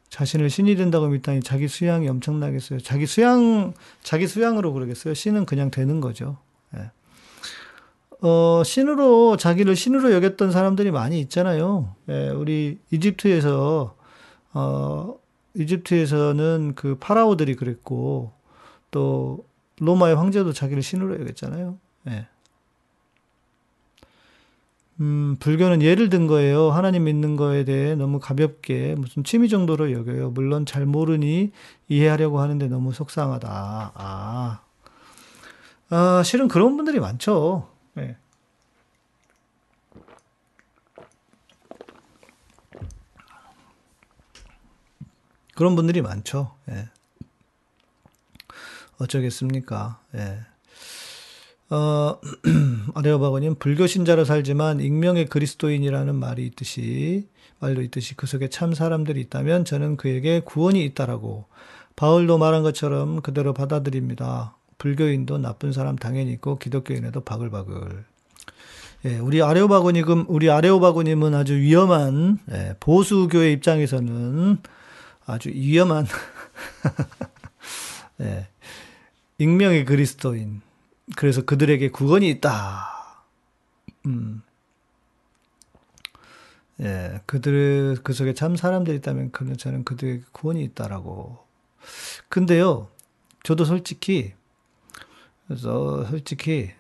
자신을 신이 된다고 믿다니 자기 수양이 엄청나겠어요. 자기 수양, 자기 수양으로 그러겠어요. 신은 그냥 되는 거죠. 예. 어, 신으로, 자기를 신으로 여겼던 사람들이 많이 있잖아요. 예, 우리 이집트에서, 어, 이집트에서는 그 파라오들이 그랬고 또 로마의 황제도 자기를 신으로 여겼잖아요. 예. 음, 불교는 예를 든 거예요. 하나님 믿는 거에 대해 너무 가볍게 무슨 취미 정도로 여겨요. 물론 잘 모르니 이해하려고 하는데 너무 속상하다. 아, 아 실은 그런 분들이 많죠. 예. 그런 분들이 많죠. 예. 어쩌겠습니까? 예. 어, 아레오바고님, 불교 신자로 살지만 익명의 그리스도인이라는 말이 있듯이, 말도 있듯이 그 속에 참 사람들이 있다면 저는 그에게 구원이 있다라고 바울도 말한 것처럼 그대로 받아들입니다. 불교인도 나쁜 사람 당연히 있고 기독교인에도 바글바글. 예, 우리 아레오바고님, 우리 아레오바고님은 아주 위험한 예, 보수교의 입장에서는 아주 위험한 네. 익명의 그리스도인. 그래서 그들에게 구원이 있다. 음. 예, 그들 그 속에 참 사람들이 있다면 그는 저는 그들에게 구원이 있다라고. 근데요, 저도 솔직히 그래서 솔직히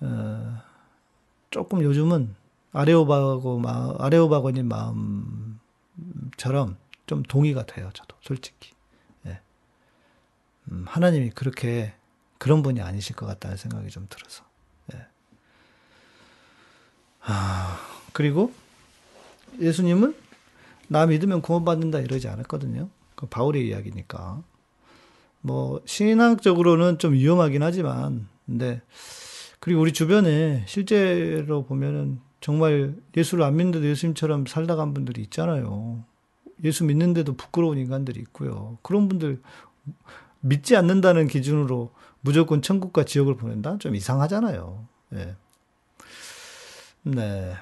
어, 조금 요즘은 아레오바고 아레오바고님 마음처럼 좀 동의가 돼요, 저도 솔직히. 예. 음, 하나님이 그렇게 그런 분이 아니실 것 같다는 생각이 좀 들어서. 예. 아, 그리고 예수님은 나 믿으면 구원받는다 이러지 않았거든요. 그 바울의 이야기니까. 뭐 신학적으로는 좀 위험하긴 하지만 근데 그리고 우리 주변에 실제로 보면은 정말 예수를 안 믿는데도 예수님처럼 살다 간 분들이 있잖아요. 예수 믿는데도 부끄러운 인간들이 있고요. 그런 분들 믿지 않는다는 기준으로 무조건 천국과 지옥을 보낸다? 좀 이상하잖아요. 예. 네.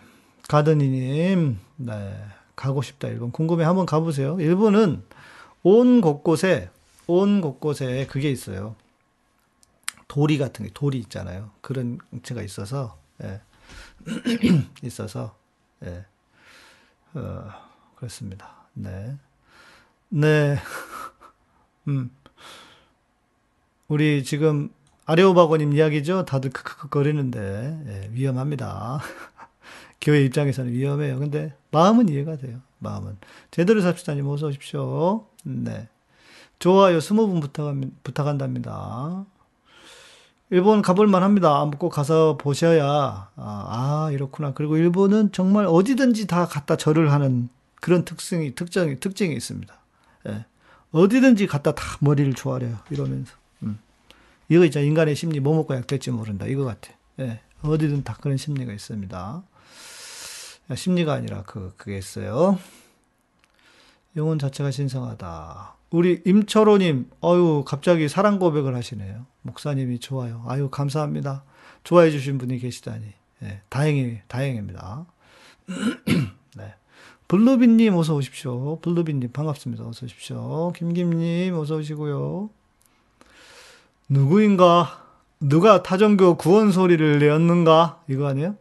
가드니님, 네. 가고 싶다, 일본. 궁금해. 한번 가보세요. 일본은 온 곳곳에, 온 곳곳에 그게 있어요. 도리 같은 게, 돌이 있잖아요. 그런 제가 있어서, 예. 있어서, 예. 어, 그렇습니다. 네. 네. 음. 우리 지금 아레오바고님 이야기죠? 다들 크크크 거리는데, 예, 위험합니다. 교회 입장에서는 위험해요. 근데 마음은 이해가 돼요. 마음은. 제대로 삽시다님 어서 오십시오. 네. 좋아요. 스무 분 부탁, 부탁한답니다. 일본 가볼만 합니다. 꼭 가서 보셔야, 아, 아, 이렇구나. 그리고 일본은 정말 어디든지 다 갖다 절을 하는 그런 특성이, 특징이, 특징이 있습니다. 예. 어디든지 갖다 다 머리를 조아려요. 이러면서. 음. 이거 있잖아. 인간의 심리, 뭐 먹고 약 될지 모른다. 이거 같아. 예. 어디든 다 그런 심리가 있습니다. 심리가 아니라 그, 그게 있어요. 영혼 자체가 신성하다. 우리 임철호님, 어유 갑자기 사랑 고백을 하시네요. 목사님이 좋아요. 아유, 감사합니다. 좋아해 주신 분이 계시다니. 예, 다행히, 다행입니다. 네. 블루빈님, 어서 오십시오. 블루빈님, 반갑습니다. 어서 오십시오. 김김님, 어서 오시고요. 누구인가? 누가 타종교 구원 소리를 내었는가? 이거 아니에요?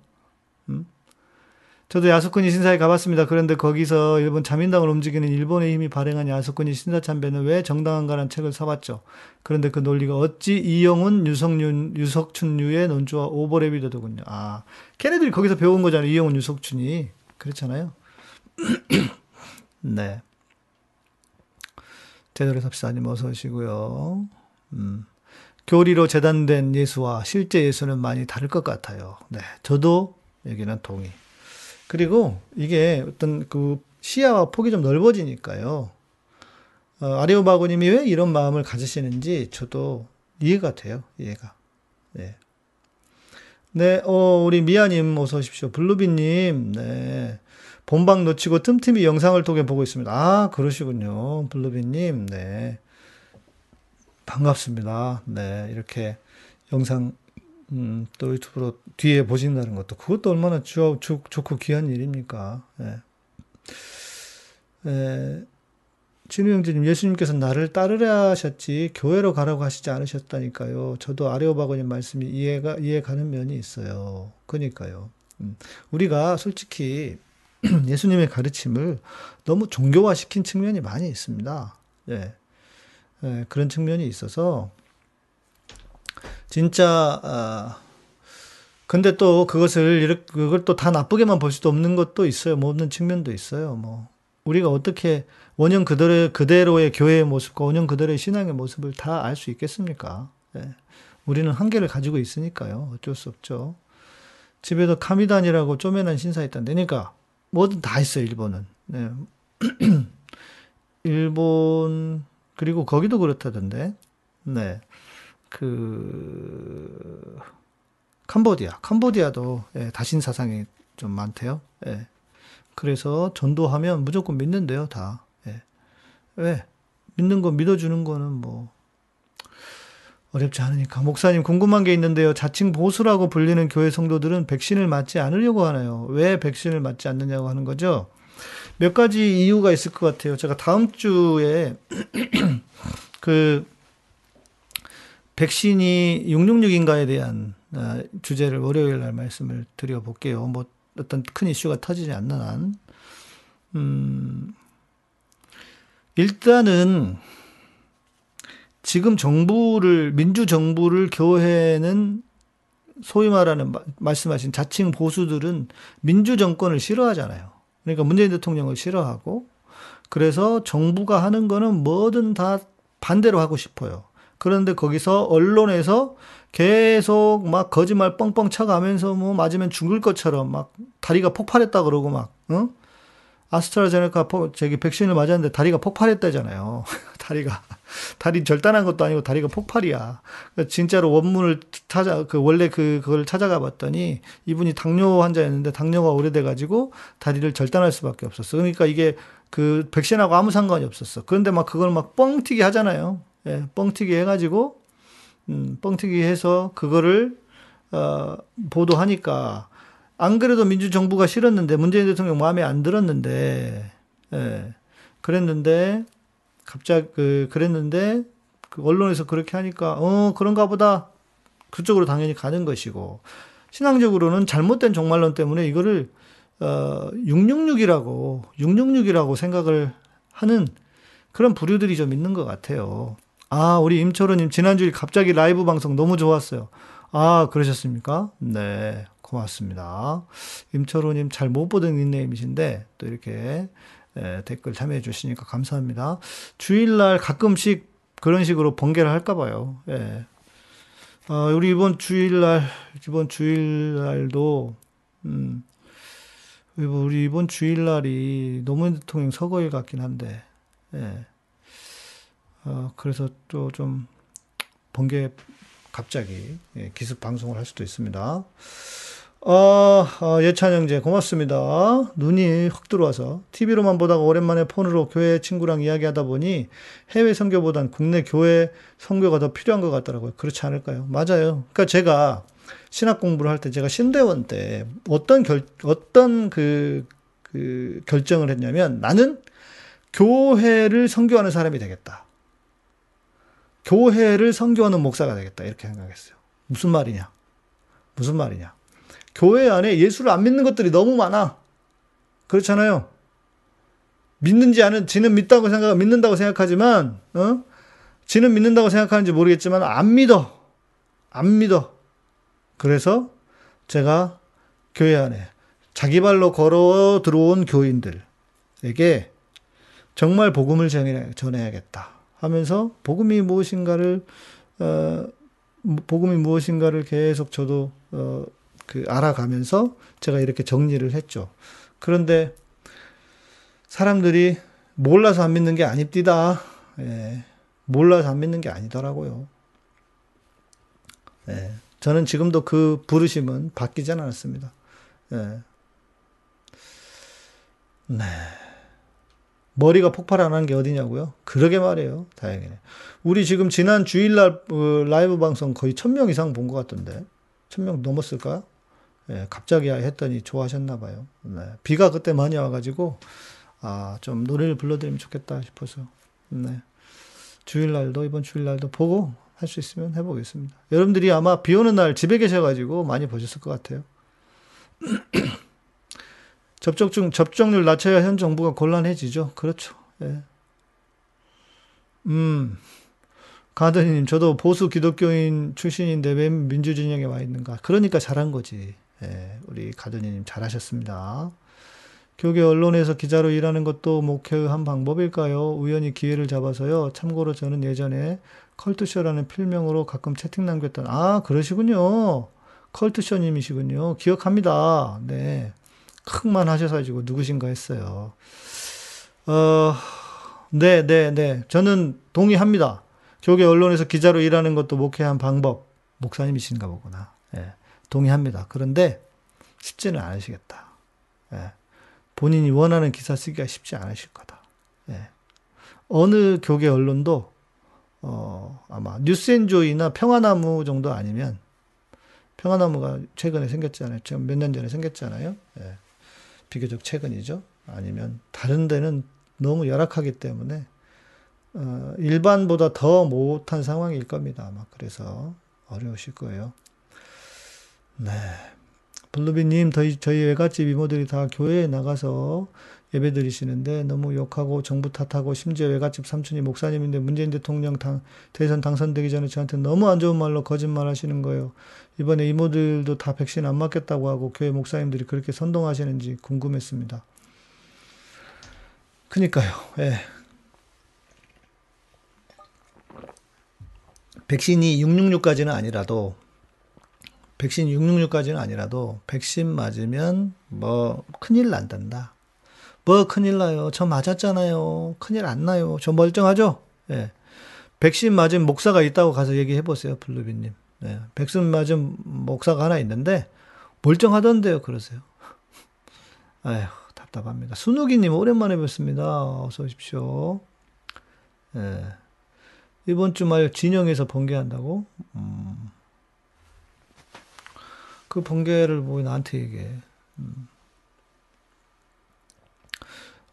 저도 야수꾼이 신사에 가봤습니다. 그런데 거기서 일본 자민당을 움직이는 일본의 힘이 발행한 야수꾼이 신사 참배는 왜 정당한가라는 책을 사봤죠. 그런데 그 논리가 어찌 이영훈, 유석윤, 유석춘류의 논조와 오버랩이 되더군요. 아, 걔네들이 거기서 배운 거잖아요. 이영훈, 유석춘이. 그렇잖아요. 네. 제대로 삽시다 님 어서 오시고요. 음. 교리로 재단된 예수와 실제 예수는 많이 다를 것 같아요. 네. 저도 여기는 동의. 그리고 이게 어떤 그 시야와 폭이 좀 넓어지니까요. 어, 아리오바고님이 왜 이런 마음을 가지시는지 저도 이해가 돼요. 이해가. 네. 네, 어, 우리 미아님 어서 오십시오. 블루비님, 네. 본방 놓치고 틈틈이 영상을 통해 보고 있습니다. 아, 그러시군요. 블루비님, 네. 반갑습니다. 네, 이렇게 영상 음, 또 유튜브로 뒤에 보신다는 것도 그것도 얼마나 좋, 좋, 좋고 귀한 일입니까? 예. 예, 진우 형제님, 예수님께서 나를 따르라 하셨지 교회로 가라고 하시지 않으셨다니까요. 저도 아레오바고님 말씀이 이해가 이해 가는 면이 있어요. 그러니까요. 음, 우리가 솔직히 예수님의 가르침을 너무 종교화시킨 측면이 많이 있습니다. 예. 예, 그런 측면이 있어서 진짜 아 근데 또 그것을 이렇게 그걸 또 다 나쁘게만 볼 수도 없는 것도 있어요. 뭐 없는 측면도 있어요. 뭐 우리가 어떻게 원형 그대로 그대로의 교회의 모습과 원형 그대로의 신앙의 모습을 다 알 수 있겠습니까? 예. 우리는 한계를 가지고 있으니까요. 어쩔 수 없죠. 집에도 카미단이라고 쪼매난 신사 있던데. 그러니까 뭐든 다 있어요. 일본은. 네. 일본 그리고 거기도 그렇다던데. 네. 그 캄보디아, 캄보디아도 예, 다신 사상이 좀 많대요. 예. 그래서 전도하면 무조건 믿는데요, 다. 예. 왜? 믿는 거 믿어주는 거는 뭐 어렵지 않으니까. 목사님 궁금한 게 있는데요. 자칭 보수라고 불리는 교회 성도들은 백신을 맞지 않으려고 하나요? 왜 백신을 맞지 않느냐고 하는 거죠. 몇 가지 이유가 있을 것 같아요. 제가 다음 주에 그 백신이 666인가에 대한 어, 주제를 월요일 날 말씀을 드려볼게요. 뭐 어떤 큰 이슈가 터지지 않는 한. 음, 일단은 지금 정부를, 민주정부를 교회는 소위 말하는 말씀하신 자칭 보수들은 민주정권을 싫어하잖아요. 그러니까 문재인 대통령을 싫어하고 그래서 정부가 하는 거는 뭐든 다 반대로 하고 싶어요. 그런데 거기서 언론에서 계속 막 거짓말 뻥뻥 쳐가면서 뭐 맞으면 죽을 것처럼 막 다리가 폭발했다 그러고 막, 어? 아스트라제네카 포, 저기 백신을 맞았는데 다리가 폭발했다잖아요. 다리가. 다리 절단한 것도 아니고 다리가 폭발이야. 그러니까 진짜로 원문을 찾아 그 원래 그 그걸 찾아가 봤더니 이분이 당뇨 환자였는데 당뇨가 오래돼 가지고 다리를 절단할 수밖에 없었어. 그러니까 이게 그 백신하고 아무 상관이 없었어. 그런데 막 그걸 막 뻥튀기 하잖아요. 예, 뻥튀기 해가지고 음, 뻥튀기 해서 그거를 어, 보도하니까 안 그래도 민주정부가 싫었는데 문재인 대통령 마음에 안 들었는데 예, 그랬는데 갑자기 그 그랬는데 그 언론에서 그렇게 하니까 어 그런가 보다 그쪽으로 당연히 가는 것이고 신앙적으로는 잘못된 종말론 때문에 이거를 어 666이라고 666이라고 생각을 하는 그런 부류들이 좀 있는 것 같아요. 아, 우리 임철호님 지난주에 갑자기 라이브 방송 너무 좋았어요. 아, 그러셨습니까? 네, 고맙습니다. 임철호님 잘 못 보던 닉네임이신데 또 이렇게 예, 댓글 참여해 주시니까 감사합니다. 주일날 가끔씩 그런 식으로 번개를 할까 봐요. 예. 어, 우리 이번 주일날, 이번 주일날도, 음, 우리 이번 주일날이 노무현 대통령 서거일 같긴 한데, 예. 어, 그래서 또 좀 번개 갑자기 예, 기습 방송을 할 수도 있습니다. 어, 어, 예찬 형제 고맙습니다. 눈이 확 들어와서 TV로만 보다가 오랜만에 폰으로 교회 친구랑 이야기하다 보니 해외 선교보단 국내 교회 선교가 더 필요한 것 같더라고요. 그렇지 않을까요? 맞아요. 그러니까 제가 신학 공부를 할 때 제가 신대원 때 어떤 결 어떤 그, 그 결정을 했냐면 나는 교회를 선교하는 사람이 되겠다. 교회를 선교하는 목사가 되겠다. 이렇게 생각했어요. 무슨 말이냐? 무슨 말이냐? 교회 안에 예수를 안 믿는 것들이 너무 많아. 그렇잖아요. 믿는지 않은, 지는 믿다고 생각, 믿는다고 생각하지만, 어? 지는 믿는다고 생각하는지 모르겠지만, 안 믿어. 안 믿어. 그래서 제가 교회 안에 자기 발로 걸어 들어온 교인들에게 정말 복음을 전해야겠다 하면서 복음이 무엇인가를, 어, 복음이 무엇인가를 계속 저도, 어, 그 알아가면서 제가 이렇게 정리를 했죠. 그런데 사람들이 몰라서 안 믿는 게 아닙디다. 예, 몰라서 안 믿는 게 아니더라고요. 예, 저는 지금도 그 부르심은 바뀌지 않았습니다. 예. 네. 머리가 폭발 안 한 게 어디냐고요? 그러게 말이에요. 다행이네. 우리 지금 지난 주일날 어, 라이브 방송 거의 1000명 이상 본 것 같던데. 1000명 넘었을까요? 예, 갑자기 했더니 좋아하셨나 봐요. 네. 비가 그때 많이 와가지고 아, 좀 노래를 불러드리면 좋겠다 싶어서 네. 주일날도 이번 주일날도 보고 할 수 있으면 해보겠습니다. 여러분들이 아마 비 오는 날 집에 계셔가지고 많이 보셨을 것 같아요. 접촉중 접종률 낮춰야 현 정부가 곤란해지죠. 그렇죠. 예. 음. 가드님, 저도 보수 기독교인 출신인데 왜 민주진영에 와 있는가? 그러니까 잘한 거지. 예, 우리 가드님 잘하셨습니다. 교계 언론에서 기자로 일하는 것도 목표의 한 방법일까요? 우연히 기회를 잡아서요. 참고로 저는 예전에 컬투쇼라는 필명으로 가끔 채팅 남겼던, 아, 그러시군요. 컬투쇼님이시군요. 기억합니다. 네. 큰만 하셔가지고 누구신가 했어요. 어, 네, 네, 네. 저는 동의합니다. 교계 언론에서 기자로 일하는 것도 목회의 한 방법. 목사님이신가 보구나. 예. 동의합니다. 그런데 쉽지는 않으시겠다. 예. 본인이 원하는 기사 쓰기가 쉽지 않으실 거다. 예. 어느 교계 언론도 어, 아마 뉴스엔조이나 평화나무 정도 아니면 평화나무가 최근에 생겼잖아요. 지금 몇 년 전에 생겼잖아요. 예. 비교적 최근이죠. 아니면 다른 데는 너무 열악하기 때문에 어, 일반보다 더 못한 상황일 겁니다. 아마 그래서 어려우실 거예요. 네. 블루비님, 저희, 저희 외갓집 이모들이 다 교회에 나가서 예배 드리시는데 너무 욕하고 정부 탓하고 심지어 외갓집 삼촌이 목사님인데 문재인 대통령 당, 대선 당선되기 전에 저한테 너무 안 좋은 말로 거짓말 하시는 거예요. 이번에 이모들도 다 백신 안 맞겠다고 하고 교회 목사님들이 그렇게 선동하시는지 궁금했습니다. 그니까요, 예. 백신이 666까지는 아니라도 백신 666까지는 아니라도 백신 맞으면 뭐 큰일 난단다. 뭐 큰일 나요. 저 맞았잖아요. 큰일 안 나요. 저 멀쩡하죠? 예. 백신 맞은 목사가 있다고 가서 얘기해 보세요, 블루비님. 네, 백신 맞은 목사가 하나 있는데 멀쩡하던데요, 그러세요. 아휴, 답답합니다. 순욱이님 오랜만에 뵙습니다. 어서 오십시오. 네. 이번 주말 진영에서 번개한다고? 음. 그 번개를 뭐 나한테 얘기해. 음.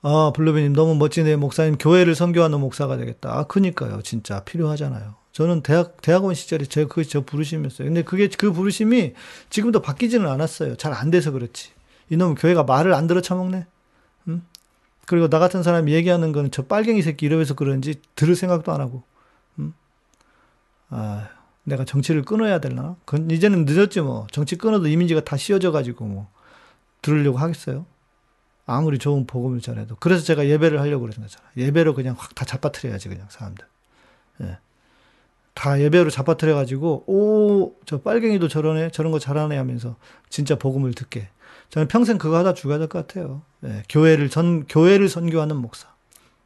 아, 블루비님 너무 멋지네요. 목사님 교회를 선교하는 목사가 되겠다. 아, 그니까요. 진짜 필요하잖아요. 저는 대학, 대학원 시절에 제가 그게 저 부르심이었어요. 근데 그게 그 부르심이 지금도 바뀌지는 않았어요. 잘 안 돼서 그렇지. 이놈 교회가 말을 안 들어 처먹네. 음? 그리고 나 같은 사람이 얘기하는 거는 저 빨갱이 새끼 이러면서 그런지 들을 생각도 안 하고. 음? 아, 내가 정치를 끊어야 되나? 그건 이제는 늦었지 뭐. 정치 끊어도 이미지가 다 씌워져 가지고 뭐 들으려고 하겠어요? 아무리 좋은 복음을 전해도. 그래서 제가 예배를 하려고 그러는 거잖아. 예배로 그냥 확 다 잡아뜨려야지, 그냥 사람들. 예. 다 예배로 잡아뜨려가지고, 오, 저 빨갱이도 저러네, 저런 거 잘하네 하면서 진짜 복음을 듣게. 저는 평생 그거 하다 죽어야 될 것 같아요. 예. 교회를 전, 교회를 선교하는 목사.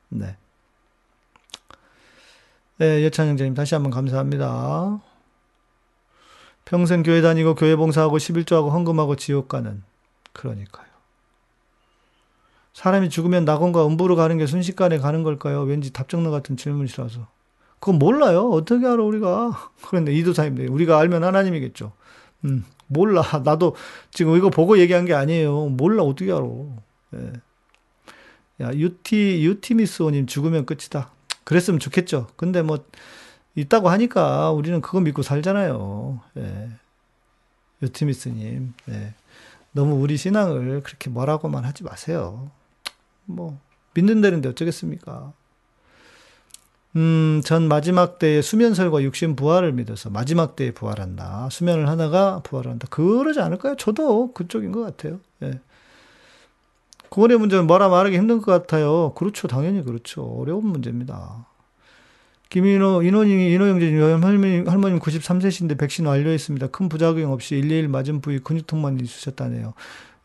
네. 네, 예찬 형제님 다시 한번 감사합니다. 평생 교회 다니고 교회 봉사하고 11조하고 헌금하고 지옥 가는. 그러니까요. 사람이 죽으면 낙원과 음부로 가는 게 순식간에 가는 걸까요? 왠지 답정너 같은 질문이라서. 그건 몰라요. 어떻게 알아, 우리가. 그런데 이도사님, 우리가 알면 하나님이겠죠. 음, 몰라. 나도 지금 이거 보고 얘기한 게 아니에요. 몰라, 어떻게 알아. 예. 야, 유티, 유티미스오님 죽으면 끝이다. 그랬으면 좋겠죠. 근데 뭐, 있다고 하니까 우리는 그거 믿고 살잖아요. 예. 유티미스님, 예. 너무 우리 신앙을 그렇게 뭐라고만 하지 마세요. 뭐 믿는다는데 어쩌겠습니까? 음, 전 마지막 때에 수면설과 육신 부활을 믿어서 마지막 때에 부활한다. 수면을 하다가 부활한다. 그러지 않을까요? 저도 그쪽인 것 같아요. 예. 구원의 문제는 뭐라 말하기 힘든 것 같아요. 그렇죠. 당연히 그렇죠. 어려운 문제입니다. 김인호, 인호님이, 인호 형제님, 할머님, 할머님 93세신데 백신 완료했습니다. 큰 부작용 없이 121 맞은 부위 근육통만 있으셨다네요.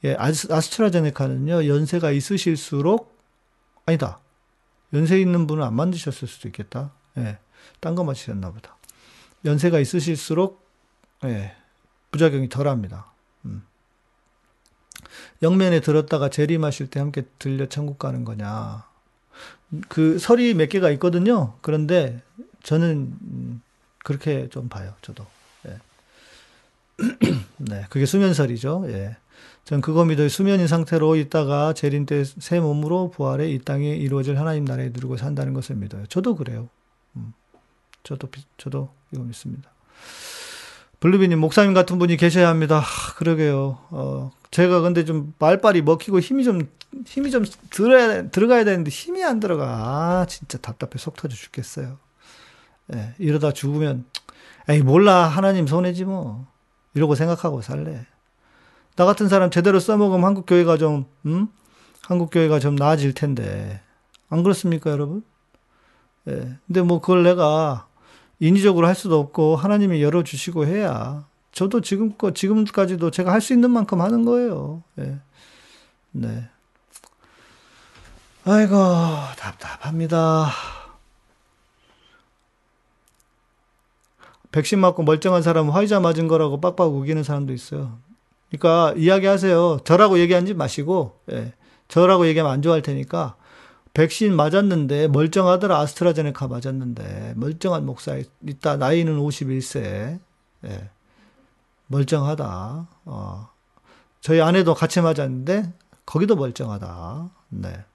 예, 아스, 아스트라제네카는요, 연세가 있으실수록, 아니다. 연세 있는 분은 안 만드셨을 수도 있겠다. 예, 딴 거 맞으셨나 보다. 연세가 있으실수록, 예, 부작용이 덜 합니다. 음. 영면에 들었다가 재림하실 때 함께 들려 천국 가는 거냐. 그 설이 몇 개가 있거든요. 그런데 저는 음, 그렇게 좀 봐요. 저도. 예. 네, 그게 수면설이죠. 예. 전 그거 믿어요. 수면인 상태로 있다가 재림 때 새 몸으로 부활해 이 땅에 이루어질 하나님 나라에 누르고 산다는 것을 믿어요. 저도 그래요. 음. 저도 저도 이거 믿습니다. 블루비님 목사님 같은 분이 계셔야 합니다. 하, 그러게요. 어, 제가 근데 좀 말빨이 먹히고 힘이 좀 힘이 좀 들어야 들어가야 되는데 힘이 안 들어가. 아, 진짜 답답해 속 터져 죽겠어요. 예, 이러다 죽으면 에이 몰라 하나님 손해지 뭐 이러고 생각하고 살래. 나 같은 사람 제대로 써먹으면 한국 교회가 좀 음? 한국 교회가 좀 나아질 텐데 안 그렇습니까, 여러분? 예. 근데 뭐 그걸 내가 인위적으로 할 수도 없고 하나님이 열어주시고 해야 저도 지금껏 지금까지도 제가 할 수 있는 만큼 하는 거예요. 예. 네. 아이고 답답합니다. 백신 맞고 멀쩡한 사람은 화이자 맞은 거라고 빡빡 우기는 사람도 있어요. 그러니까 이야기하세요. 저라고 얘기하지 마시고 예. 저라고 얘기하면 안 좋아할 테니까 백신 맞았는데 멀쩡하더라. 아스트라제네카 맞았는데 멀쩡한 목사 있다. 나이는 51세. 예. 멀쩡하다. 어. 저희 아내도 같이 맞았는데 거기도 멀쩡하다. 네.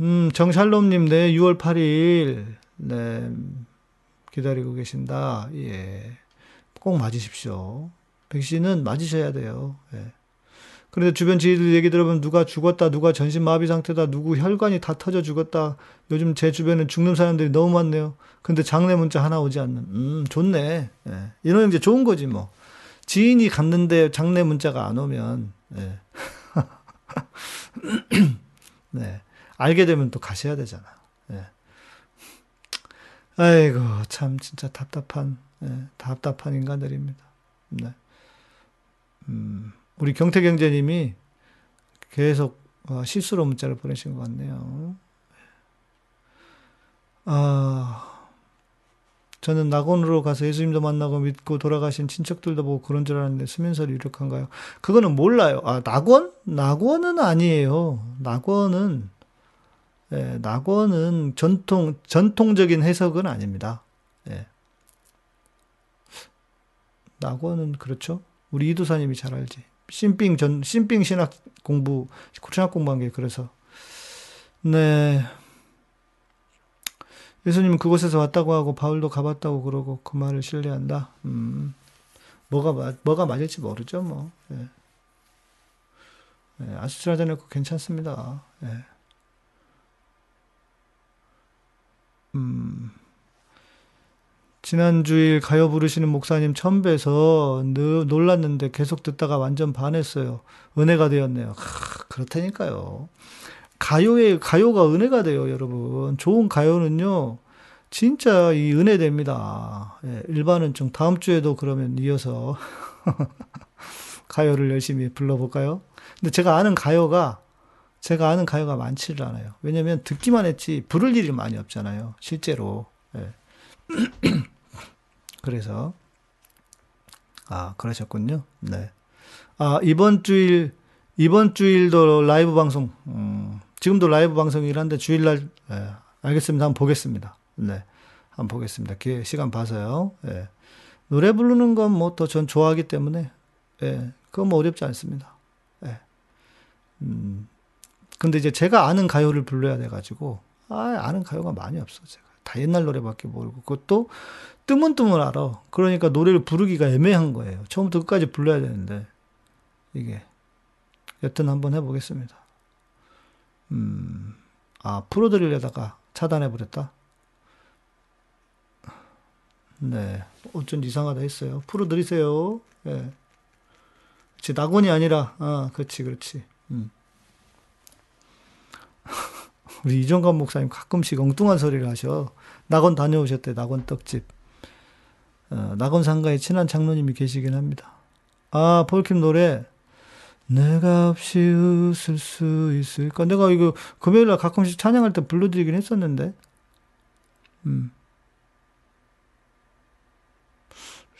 음 정샬롬님 네 6월 8일. 네. 기다리고 계신다. 예 꼭 맞으십시오. 백신은 맞으셔야 돼요. 예. 그런데 주변 지인들 얘기 들어보면 누가 죽었다, 누가 전신 마비 상태다, 누구 혈관이 다 터져 죽었다. 요즘 제 주변에 죽는 사람들이 너무 많네요. 근데 장례 문자 하나 오지 않는. 음, 좋네. 예. 이런 형제 좋은 거지 뭐. 지인이 갔는데 장례 문자가 안 오면, 예. 네. 알게 되면 또 가셔야 되잖아. 예. 아이고, 참, 진짜 답답한, 예, 답답한 인간들입니다. 네. 음. 우리 경태경제님이 계속 어, 실수로 문자를 보내신 것 같네요. 아, 저는 낙원으로 가서 예수님도 만나고 믿고 돌아가신 친척들도 보고 그런 줄 알았는데 수면설이 유력한가요? 그거는 몰라요. 아, 낙원? 낙원은 아니에요. 낙원은, 예, 낙원은 전통, 전통적인 해석은 아닙니다. 예. 낙원은 그렇죠. 우리 이도사님이 잘 알지. 신빙 전, 신빙 신학 공부, 신학 공부한 게 그래서. 네. 예수님은 그곳에서 왔다고 하고 바울도 가봤다고 그러고 그 말을 신뢰한다. 음, 뭐가 뭐가 맞을지 모르죠, 뭐. 예. 예, 아수트라자네코 괜찮습니다. 예. 음, 지난 주일 가요 부르시는 목사님 처음 뵈서 놀랐는데 계속 듣다가 완전 반했어요. 은혜가 되었네요. 하, 그렇다니까요. 가요에 가요가 은혜가 돼요, 여러분. 좋은 가요는요. 진짜 이 은혜 됩니다. 예, 일반은 좀 다음 주에도 그러면 이어서 가요를 열심히 불러볼까요? 근데 제가 아는 가요가 제가 아는 가요가 많지를 않아요. 왜냐면 듣기만 했지 부를 일이 많이 없잖아요. 실제로. 예. 그래서 아 그러셨군요. 네. 아 이번 주일 이번 주일도 라이브 방송 음, 지금도 라이브 방송이긴 한데 주일날 예, 알겠습니다. 한번 보겠습니다. 네. 한번 보겠습니다. 기회, 시간 봐서요. 예. 노래 부르는 건뭐또전 좋아하기 때문에, 예. 그건 뭐 어렵지 않습니다. 예. 음. 근데 이제 제가 아는 가요를 불러야 돼 가지고, 아, 아는 가요가 많이 없어, 제가. 다 옛날 노래밖에 모르고. 그것도 뜨문뜨문 알아. 그러니까 노래를 부르기가 애매한 거예요. 처음부터 끝까지 불러야 되는데, 이게. 여튼 한번 해보겠습니다. 음, 아, 풀어드리려다가 차단해 버렸다? 네. 어쩐 이상하다 했어요. 풀어드리세요. 예. 네. 그치, 낙원이 아니라, 아, 그렇지, 그렇지. 음. 우리 이정관 목사님 가끔씩 엉뚱한 소리를 하셔. 낙원 다녀오셨대, 낙원 떡집. 어, 낙원 상가에 친한 장로님이 계시긴 합니다. 아, 폴킴 노래. 내가 없이 웃을 수 있을까? 내가 이거 금요일 날 가끔씩 찬양할 때 불러드리긴 했었는데. 음.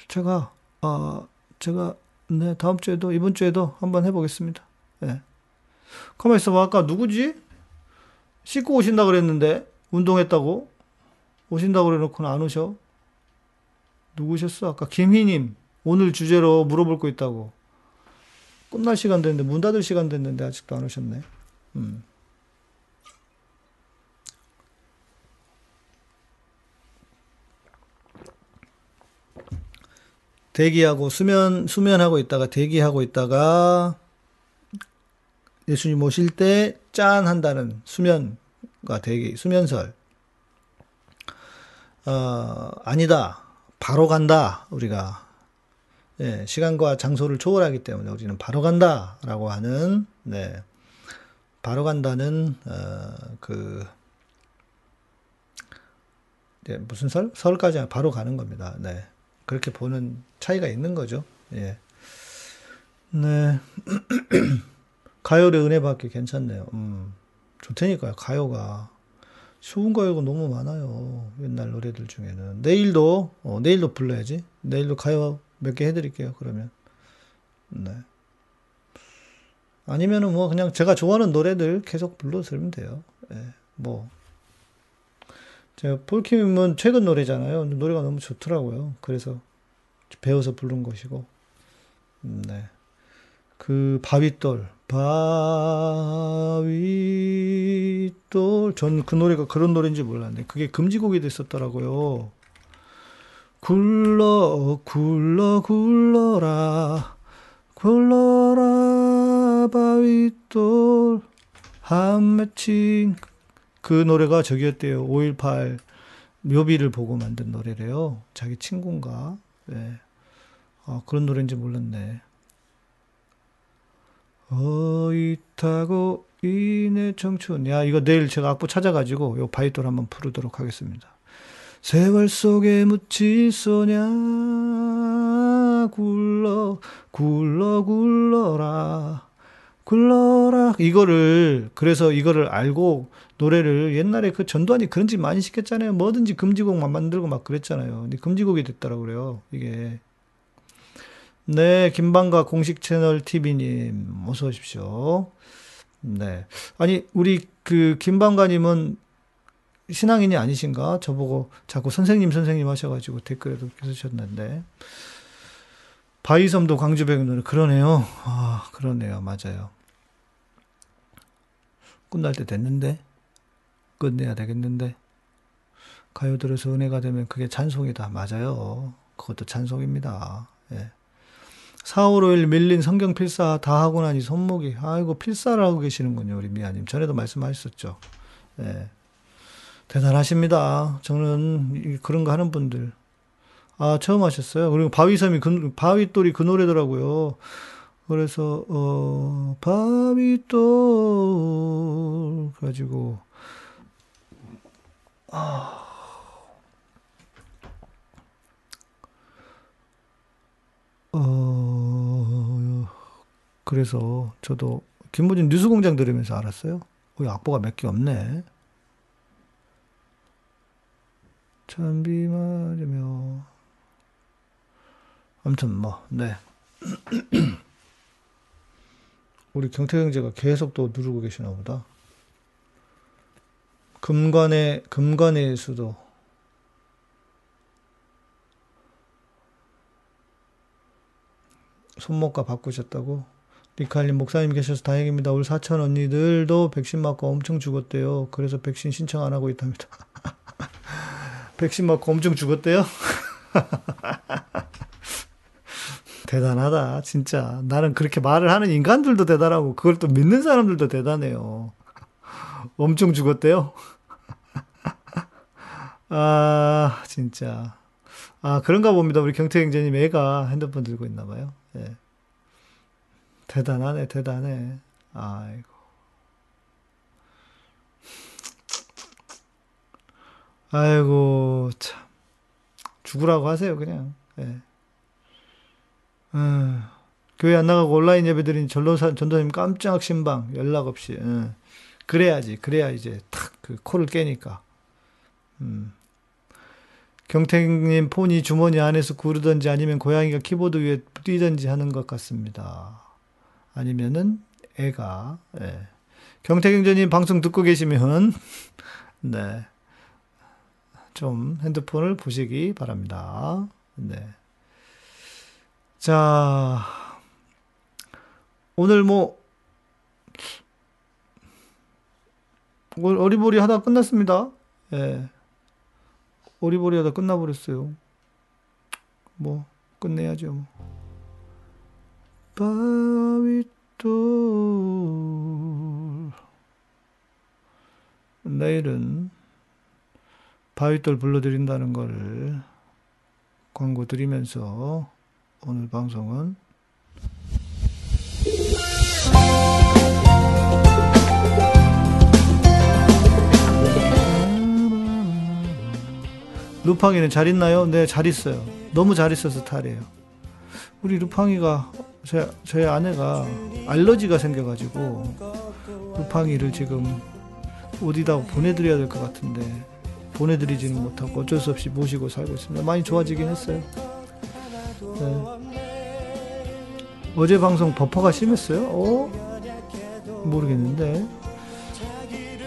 제가, 어, 제가, 네, 다음 주에도, 이번 주에도 한번 해보겠습니다. 예. 네. 가만 있어 봐. 아까 누구지? 씻고 오신다 그랬는데, 운동했다고? 오신다고 그래 놓고는 안 오셔? 누구셨어? 아까 김희님. 오늘 주제로 물어볼 거 있다고. 끝날 시간 됐는데, 문 닫을 시간 됐는데, 아직도 안 오셨네. 음. 대기하고 수면 수면하고 있다가 대기하고 있다가 예수님 오실 때 짠 한다는 수면과 대기 수면설. 어, 아니다. 바로 간다. 우리가 예, 시간과 장소를 초월하기 때문에 우리는 바로 간다 라고 하는 네. 바로 간다는 어, 그 네, 무슨 설? 설까지 바로 가는 겁니다. 네. 그렇게 보는 차이가 있는 거죠. 예. 네. 가요를 은혜 받기 괜찮네요. 음, 좋다니까요. 가요가. 좋은 가요가 너무 많아요. 옛날 노래들 중에는. 내일도, 어, 내일도 불러야지. 내일도 가요 몇 개 해드릴게요. 그러면. 네. 아니면은 뭐 그냥 제가 좋아하는 노래들 계속 불러드리면 돼요. 예, 뭐. 제가 폴킴은 최근 노래잖아요. 노래가 너무 좋더라고요. 그래서 배워서 부른 것이고, 음, 네. 그 바위돌, 바위돌. 전그 노래가 그런 노래인지 몰랐네. 그게 금지곡이 됐었더라고요. 굴러, 굴러, 굴러라, 굴러라, 바위돌, 한 맺힌 그 노래가 저기였대요. 5.18 묘비를 보고 만든 노래래요. 자기 친구인가? 네. 아, 그런 노래인지 몰랐네. 어이타고 이내 청춘. 야, 이거 내일 제가 악보 찾아가지고 요 바이돌 한번 부르도록 하겠습니다. 세월 속에 묻힌 소냐 굴러 굴러 굴러라 굴러라 이거를 그래서 이거를 알고 노래를 옛날에 그 전두환이 그런 짓 많이 시켰잖아요. 뭐든지 금지곡만 만들고 막 그랬잖아요. 근데 금지곡이 됐더라고 그래요. 이게 네, 김방가 공식 채널 TV님, 어서 오십시오. 네. 아니, 우리 그 김방가님은 신앙인이 아니신가? 저보고 자꾸 선생님, 선생님 하셔가지고 댓글에도 쓰셨는데. 바위섬도 광주백운노 그러네요. 아, 그러네요. 맞아요. 끝날 때 됐는데. 끝내야 되겠는데. 가요 들어서 은혜가 되면 그게 찬송이다. 맞아요. 그것도 찬송입니다. 예. 4, 5, 5일 밀린 성경 필사 다 하고 나니 손목이. 아이고 필사를 하고 계시는군요 우리 미아님. 전에도 말씀하셨죠. 네. 대단하십니다. 저는 그런 거 하는 분들. 아 처음 하셨어요? 그리고 바위섬이 그, 바위돌이 그 노래더라고요. 그래서 어 바위돌 가지고 아 어, 그래서 저도 김무진 뉴스공장 들으면서 알았어요. 어, 악보가 몇 개 없네. 찬비 맞으며. 아무튼 뭐, 네. 우리 경태경제가 계속 또 누르고 계시나 보다. 금관의, 금관의 수도. 손목과 바꾸셨다고? 리칼님 목사님 계셔서 다행입니다. 우리 사천 언니들도 백신 맞고 엄청 죽었대요. 그래서 백신 신청 안 하고 있답니다. 백신 맞고 엄청 죽었대요? 대단하다, 진짜. 나는 그렇게 말을 하는 인간들도 대단하고, 그걸 또 믿는 사람들도 대단해요. 엄청 죽었대요? 아, 진짜. 아, 그런가 봅니다. 우리 경태행제님 애가 핸드폰 들고 있나 봐요. 예. 대단하네, 대단해. 아이고. 아이고, 참. 죽으라고 하세요, 그냥. 예. 음, 교회 안 나가고 온라인 예배 드린 전도사, 전도사님 깜짝 신방, 연락 없이. 예. 그래야지, 그래야 이제 탁, 그 코를 깨니까. 음. 경택님 폰이 주머니 안에서 구르던지 아니면 고양이가 키보드 위에 뛰던지 하는 것 같습니다. 아니면은 애가 예. 경태경제님 방송 듣고 계시면 네. 좀 핸드폰을 보시기 바랍니다. 네. 자, 오늘 뭐, 어리버리 하다 끝났습니다. 예. 오리보리 하다 끝나버렸어요. 뭐, 끝내야죠. 바위돌. 내일은 바위돌 불러드린다는 걸 광고 드리면서 오늘 방송은 루팡이는 잘 있나요? 네, 잘 있어요. 너무 잘 있어서 탈이에요. 우리 루팡이가 제, 제 아내가 알러지가 생겨가지고 루팡이를 지금 어디다 보내드려야 될 것 같은데 보내드리지는 못하고 어쩔 수 없이 모시고 살고 있습니다. 많이 좋아지긴 했어요. 네. 어제 방송 버퍼가 심했어요? 어? 모르겠는데.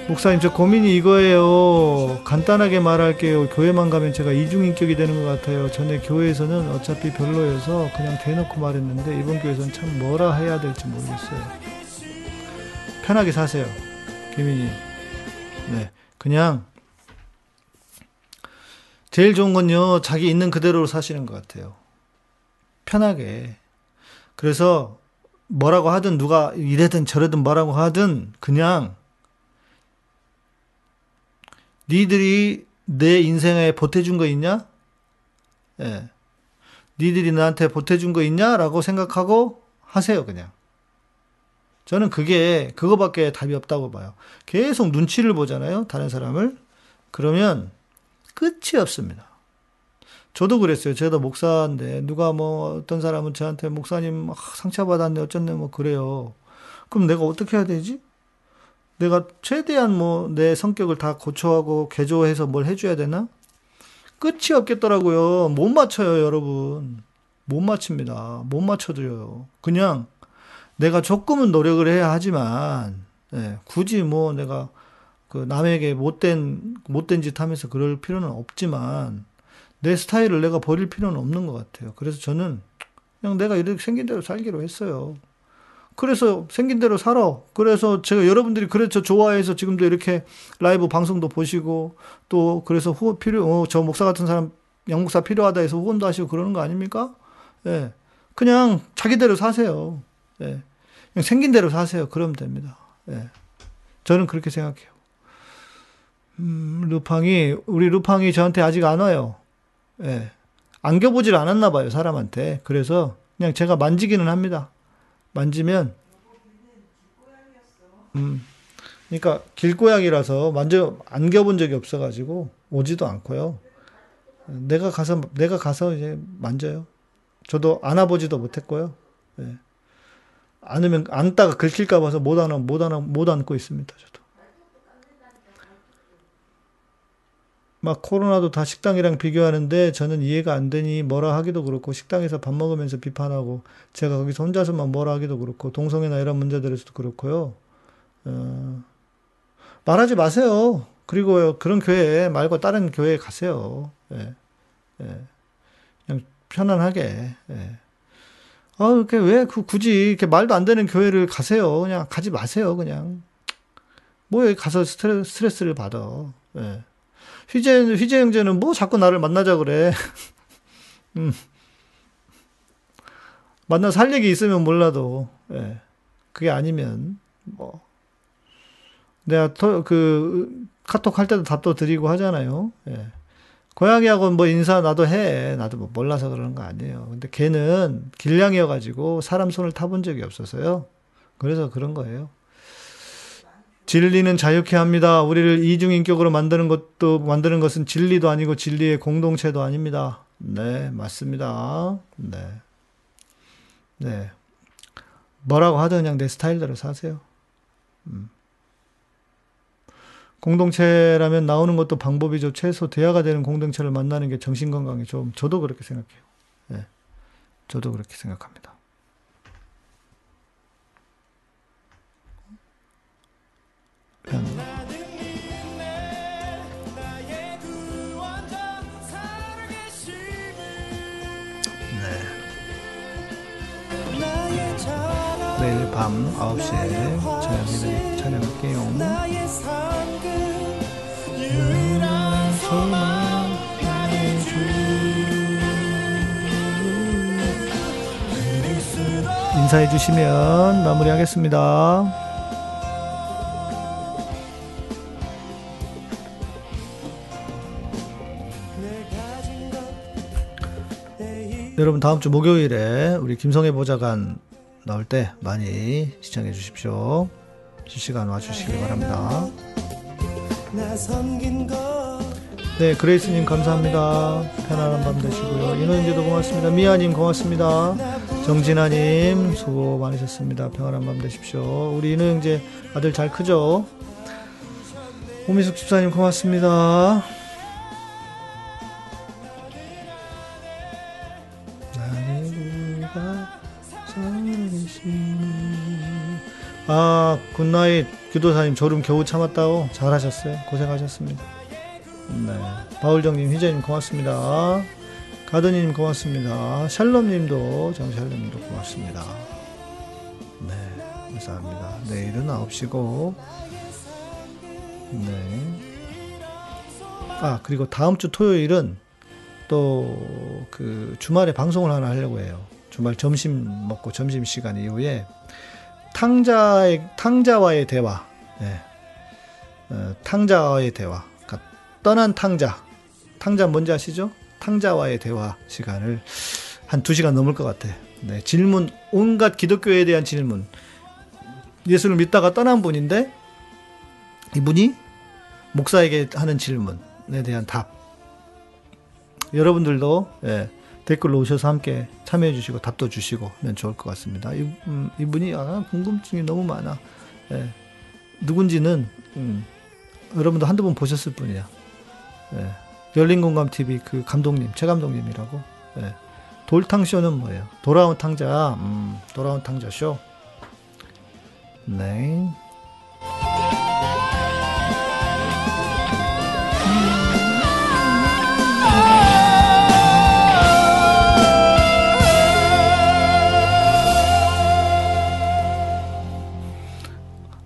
목사님 저 고민이 이거예요. 간단하게 말할게요. 교회만 가면 제가 이중인격이 되는 것 같아요. 전에 교회에서는 어차피 별로여서 그냥 대놓고 말했는데 이번 교회에서는 참 뭐라 해야 될지 모르겠어요. 편하게 사세요. 김인희. 네. 그냥 제일 좋은 건요. 자기 있는 그대로 사시는 것 같아요. 편하게. 그래서 뭐라고 하든 누가 이래든 저래든 뭐라고 하든 그냥 니들이 내 인생에 보태준 거 있냐? 예. 니들이 나한테 보태준 거 있냐? 라고 생각하고 하세요, 그냥. 저는 그게, 그거밖에 답이 없다고 봐요. 계속 눈치를 보잖아요, 다른 사람을. 그러면 끝이 없습니다. 저도 그랬어요. 저도 목사인데, 누가 뭐, 어떤 사람은 저한테 목사님 상처받았네, 어쩌네, 뭐, 그래요. 그럼 내가 어떻게 해야 되지? 내가 최대한 뭐 내 성격을 다 고쳐하고 개조해서 뭘 해줘야 되나? 끝이 없겠더라고요. 못 맞춰요, 여러분. 못 맞춥니다. 못 맞춰줘요. 그냥 내가 조금은 노력을 해야 하지만, 예, 굳이 뭐 내가 그 남에게 못된, 못된 짓 하면서 그럴 필요는 없지만, 내 스타일을 내가 버릴 필요는 없는 것 같아요. 그래서 저는 그냥 내가 이렇게 생긴 대로 살기로 했어요. 그래서 생긴 대로 살아. 그래서 제가 여러분들이 그래서 좋아해서 지금도 이렇게 라이브 방송도 보시고 또 그래서 후 필요 어, 저 목사 같은 사람 영목사 필요하다 해서 후원도 하시고 그러는 거 아닙니까? 예. 그냥 자기대로 사세요. 예. 그냥 생긴 대로 사세요. 그러면 됩니다. 예. 저는 그렇게 생각해요. 음, 루팡이 우리 루팡이 저한테 아직 안 와요. 예. 안겨보질 않았나 봐요, 사람한테. 그래서 그냥 제가 만지기는 합니다. 만지면 음. 그러니까 길고양이라서 만져 안겨본 적이 없어가지고 오지도 않고요. 내가 가서 내가 가서 이제 만져요. 저도 안아보지도 못했고요. 예. 안으면 안다가 긁힐까 봐서 못 안아 못 안아 못 안고 있습니다. 저도. 막 코로나도 다 식당이랑 비교하는데 저는 이해가 안 되니 뭐라 하기도 그렇고 식당에서 밥 먹으면서 비판하고 제가 거기서 혼자서만 뭐라 하기도 그렇고 동성애나 이런 문제들에서도 그렇고요. 어, 말하지 마세요. 그리고 그런 교회 말고 다른 교회에 가세요. 예, 예. 그냥 편안하게. 예. 아, 이렇게 왜 그 굳이 이렇게 말도 안 되는 교회를 가세요. 그냥 가지 마세요. 그냥. 뭐 가서 스트레스, 스트레 스를 받아. 예. 휘재, 휘재 형제는 뭐 자꾸 나를 만나자 그래. 음. 만나 살 얘기 있으면 몰라도, 예. 그게 아니면, 뭐. 내가 터, 그, 카톡 할 때도 답도 드리고 하잖아요. 예. 고양이하고 뭐 인사 나도 해. 나도 뭐 몰라서 그러는 거 아니에요. 근데 걔는 길냥이여가지고 사람 손을 타본 적이 없어서요. 그래서 그런 거예요. 진리는 자유케 합니다. 우리를 이중인격으로 만드는 것도, 만드는 것은 진리도 아니고 진리의 공동체도 아닙니다. 네, 맞습니다. 네. 네. 뭐라고 하든 그냥 내 스타일대로 사세요. 음. 공동체라면 나오는 것도 방법이죠. 최소 대화가 되는 공동체를 만나는 게 정신건강에 좀, 저도 그렇게 생각해요. 네. 저도 그렇게 생각합니다. 내일 밤 9시에 저녁에 찬양할게요. 인사해 주시면 마무리하겠습니다. 여러분 다음 주 목요일에 우리 김성애 보좌관 나올 때 많이 시청해 주십시오. 실시간 와주시기 바랍니다. 네, 그레이스님 감사합니다. 편안한 밤 되시고요. 인원인제도 고맙습니다. 미아님 고맙습니다. 정진아님 수고 많으셨습니다. 평안한 밤 되십시오. 우리 인호형제 아들 잘 크죠? 오미숙 집사님 고맙습니다. 아, good night 교도사님 졸음 겨우 참았다고 잘하셨어요. 고생하셨습니다. 네. 바울정님, 희재님 고맙습니다. 가드님 고맙습니다. 샬롬님도 정샬롬님도 고맙습니다. 네, 감사합니다. 내일은 9시고 네. 아 그리고 다음 주 토요일은 또 그 주말에 방송을 하나 하려고 해요. 주말 점심 먹고 점심 시간 이후에 탕자의 탕자와의 대화, 네. 어, 탕자와의 대화, 그러니까 떠난 탕자, 탕자 뭔지 아시죠? 탕자와의 대화 시간을 한 두 시간 넘을 것 같아. 네, 질문 온갖 기독교에 대한 질문. 예수를 믿다가 떠난 분인데 이분이 목사에게 하는 질문에 대한 답. 여러분들도 예, 댓글로 오셔서 함께 참여해 주시고 답도 주시고 하면 좋을 것 같습니다. 이, 음, 이분이 아, 궁금증이 너무 많아. 예. 누군지는 음, 여러분도 한두 번 보셨을 뿐이야. 예. 열린 공감 TV 그 감독님 최 감독님이라고. 예. 돌탕 쇼는 뭐예요? 돌아온 탕자. 음, 돌아온 탕자 쇼. 네.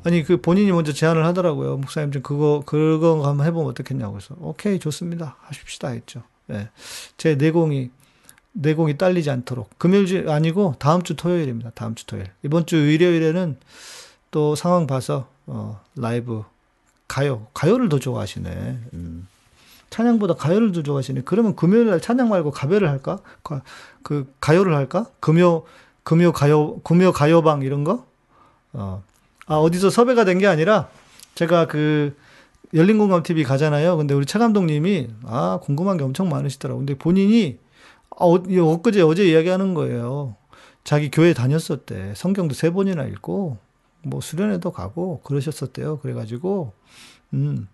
아니 그 본인이 먼저 제안을 하더라고요. 목사님 좀 그거 그거 한번 해보면 어떻겠냐고 해서 오케이 좋습니다 하십시다 했죠. 예. 제 내공이 내공이 딸리지 않도록 금요일 아니고 다음 주 토요일입니다. 다음 주 토요일 이번 주 일요일에는 또 상황 봐서 어, 라이브 가요 가요를 더 좋아하시네. 음. 찬양보다 가요를 더 좋아하시네. 그러면 금요일 날 찬양 말고 가요를 할까? 가, 그 가요를 할까? 금요 금요 가요 금요 가요방 이런 거? 어. 아, 어디서 섭외가 된 게 아니라 제가 그 열린 공감 TV 가잖아요. 근데 우리 최 감독님이 아, 궁금한 게 엄청 많으시더라고요. 근데 본인이 아, 어, 엊그제 어제 이야기하는 거예요. 자기 교회 다녔었대. 성경도 세 번이나 읽고 뭐 수련회도 가고 그러셨었대요. 그래가지고 음,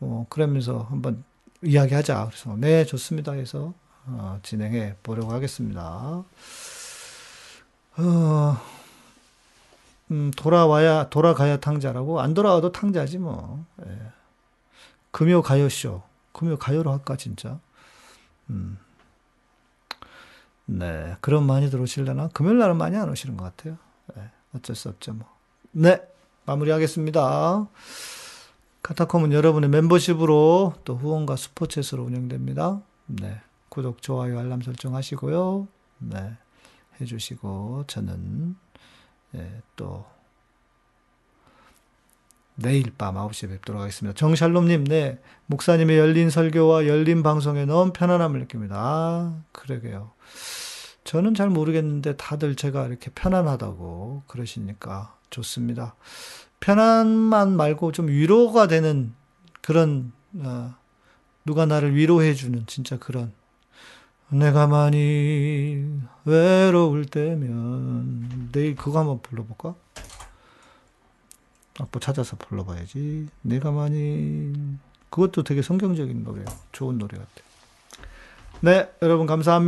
어, 그러면서 한번 이야기하자. 그래서 네, 좋습니다. 해서 어, 진행해 보려고 하겠습니다. 어, 음, 돌아와야 돌아가야 탕자라고 안 돌아와도 탕자지 뭐. 예. 금요 가요쇼. 금요 가요로 할까 진짜. 음. 네, 그럼 많이 들어오실려나? 금요일 날은 많이 안 오시는 것 같아요. 네, 어쩔 수 없죠 뭐. 네, 마무리하겠습니다. 카타콤은 여러분의 멤버십으로 또 후원과 스포츠로 운영됩니다. 네, 구독, 좋아요, 알람 설정하시고요. 네, 해주시고 저는 예, 또 내일 밤 9시에 뵙도록 하겠습니다. 정샬롬님, 네. 목사님의 열린 설교와 열린 방송에 너무 편안함을 느낍니다. 아, 그러게요. 저는 잘 모르겠는데 다들 제가 이렇게 편안하다고 그러시니까 좋습니다. 편안만 말고 좀 위로가 되는 그런, 어, 누가 나를 위로해주는 진짜 그런 내가 많이 외로울 때면 내일 그거 한번 불러볼까? 악보 찾아서 불러봐야지. 내가 많이 그것도 되게 성경적인 노래예요. 좋은 노래 같아. 네, 여러분 감사합니다.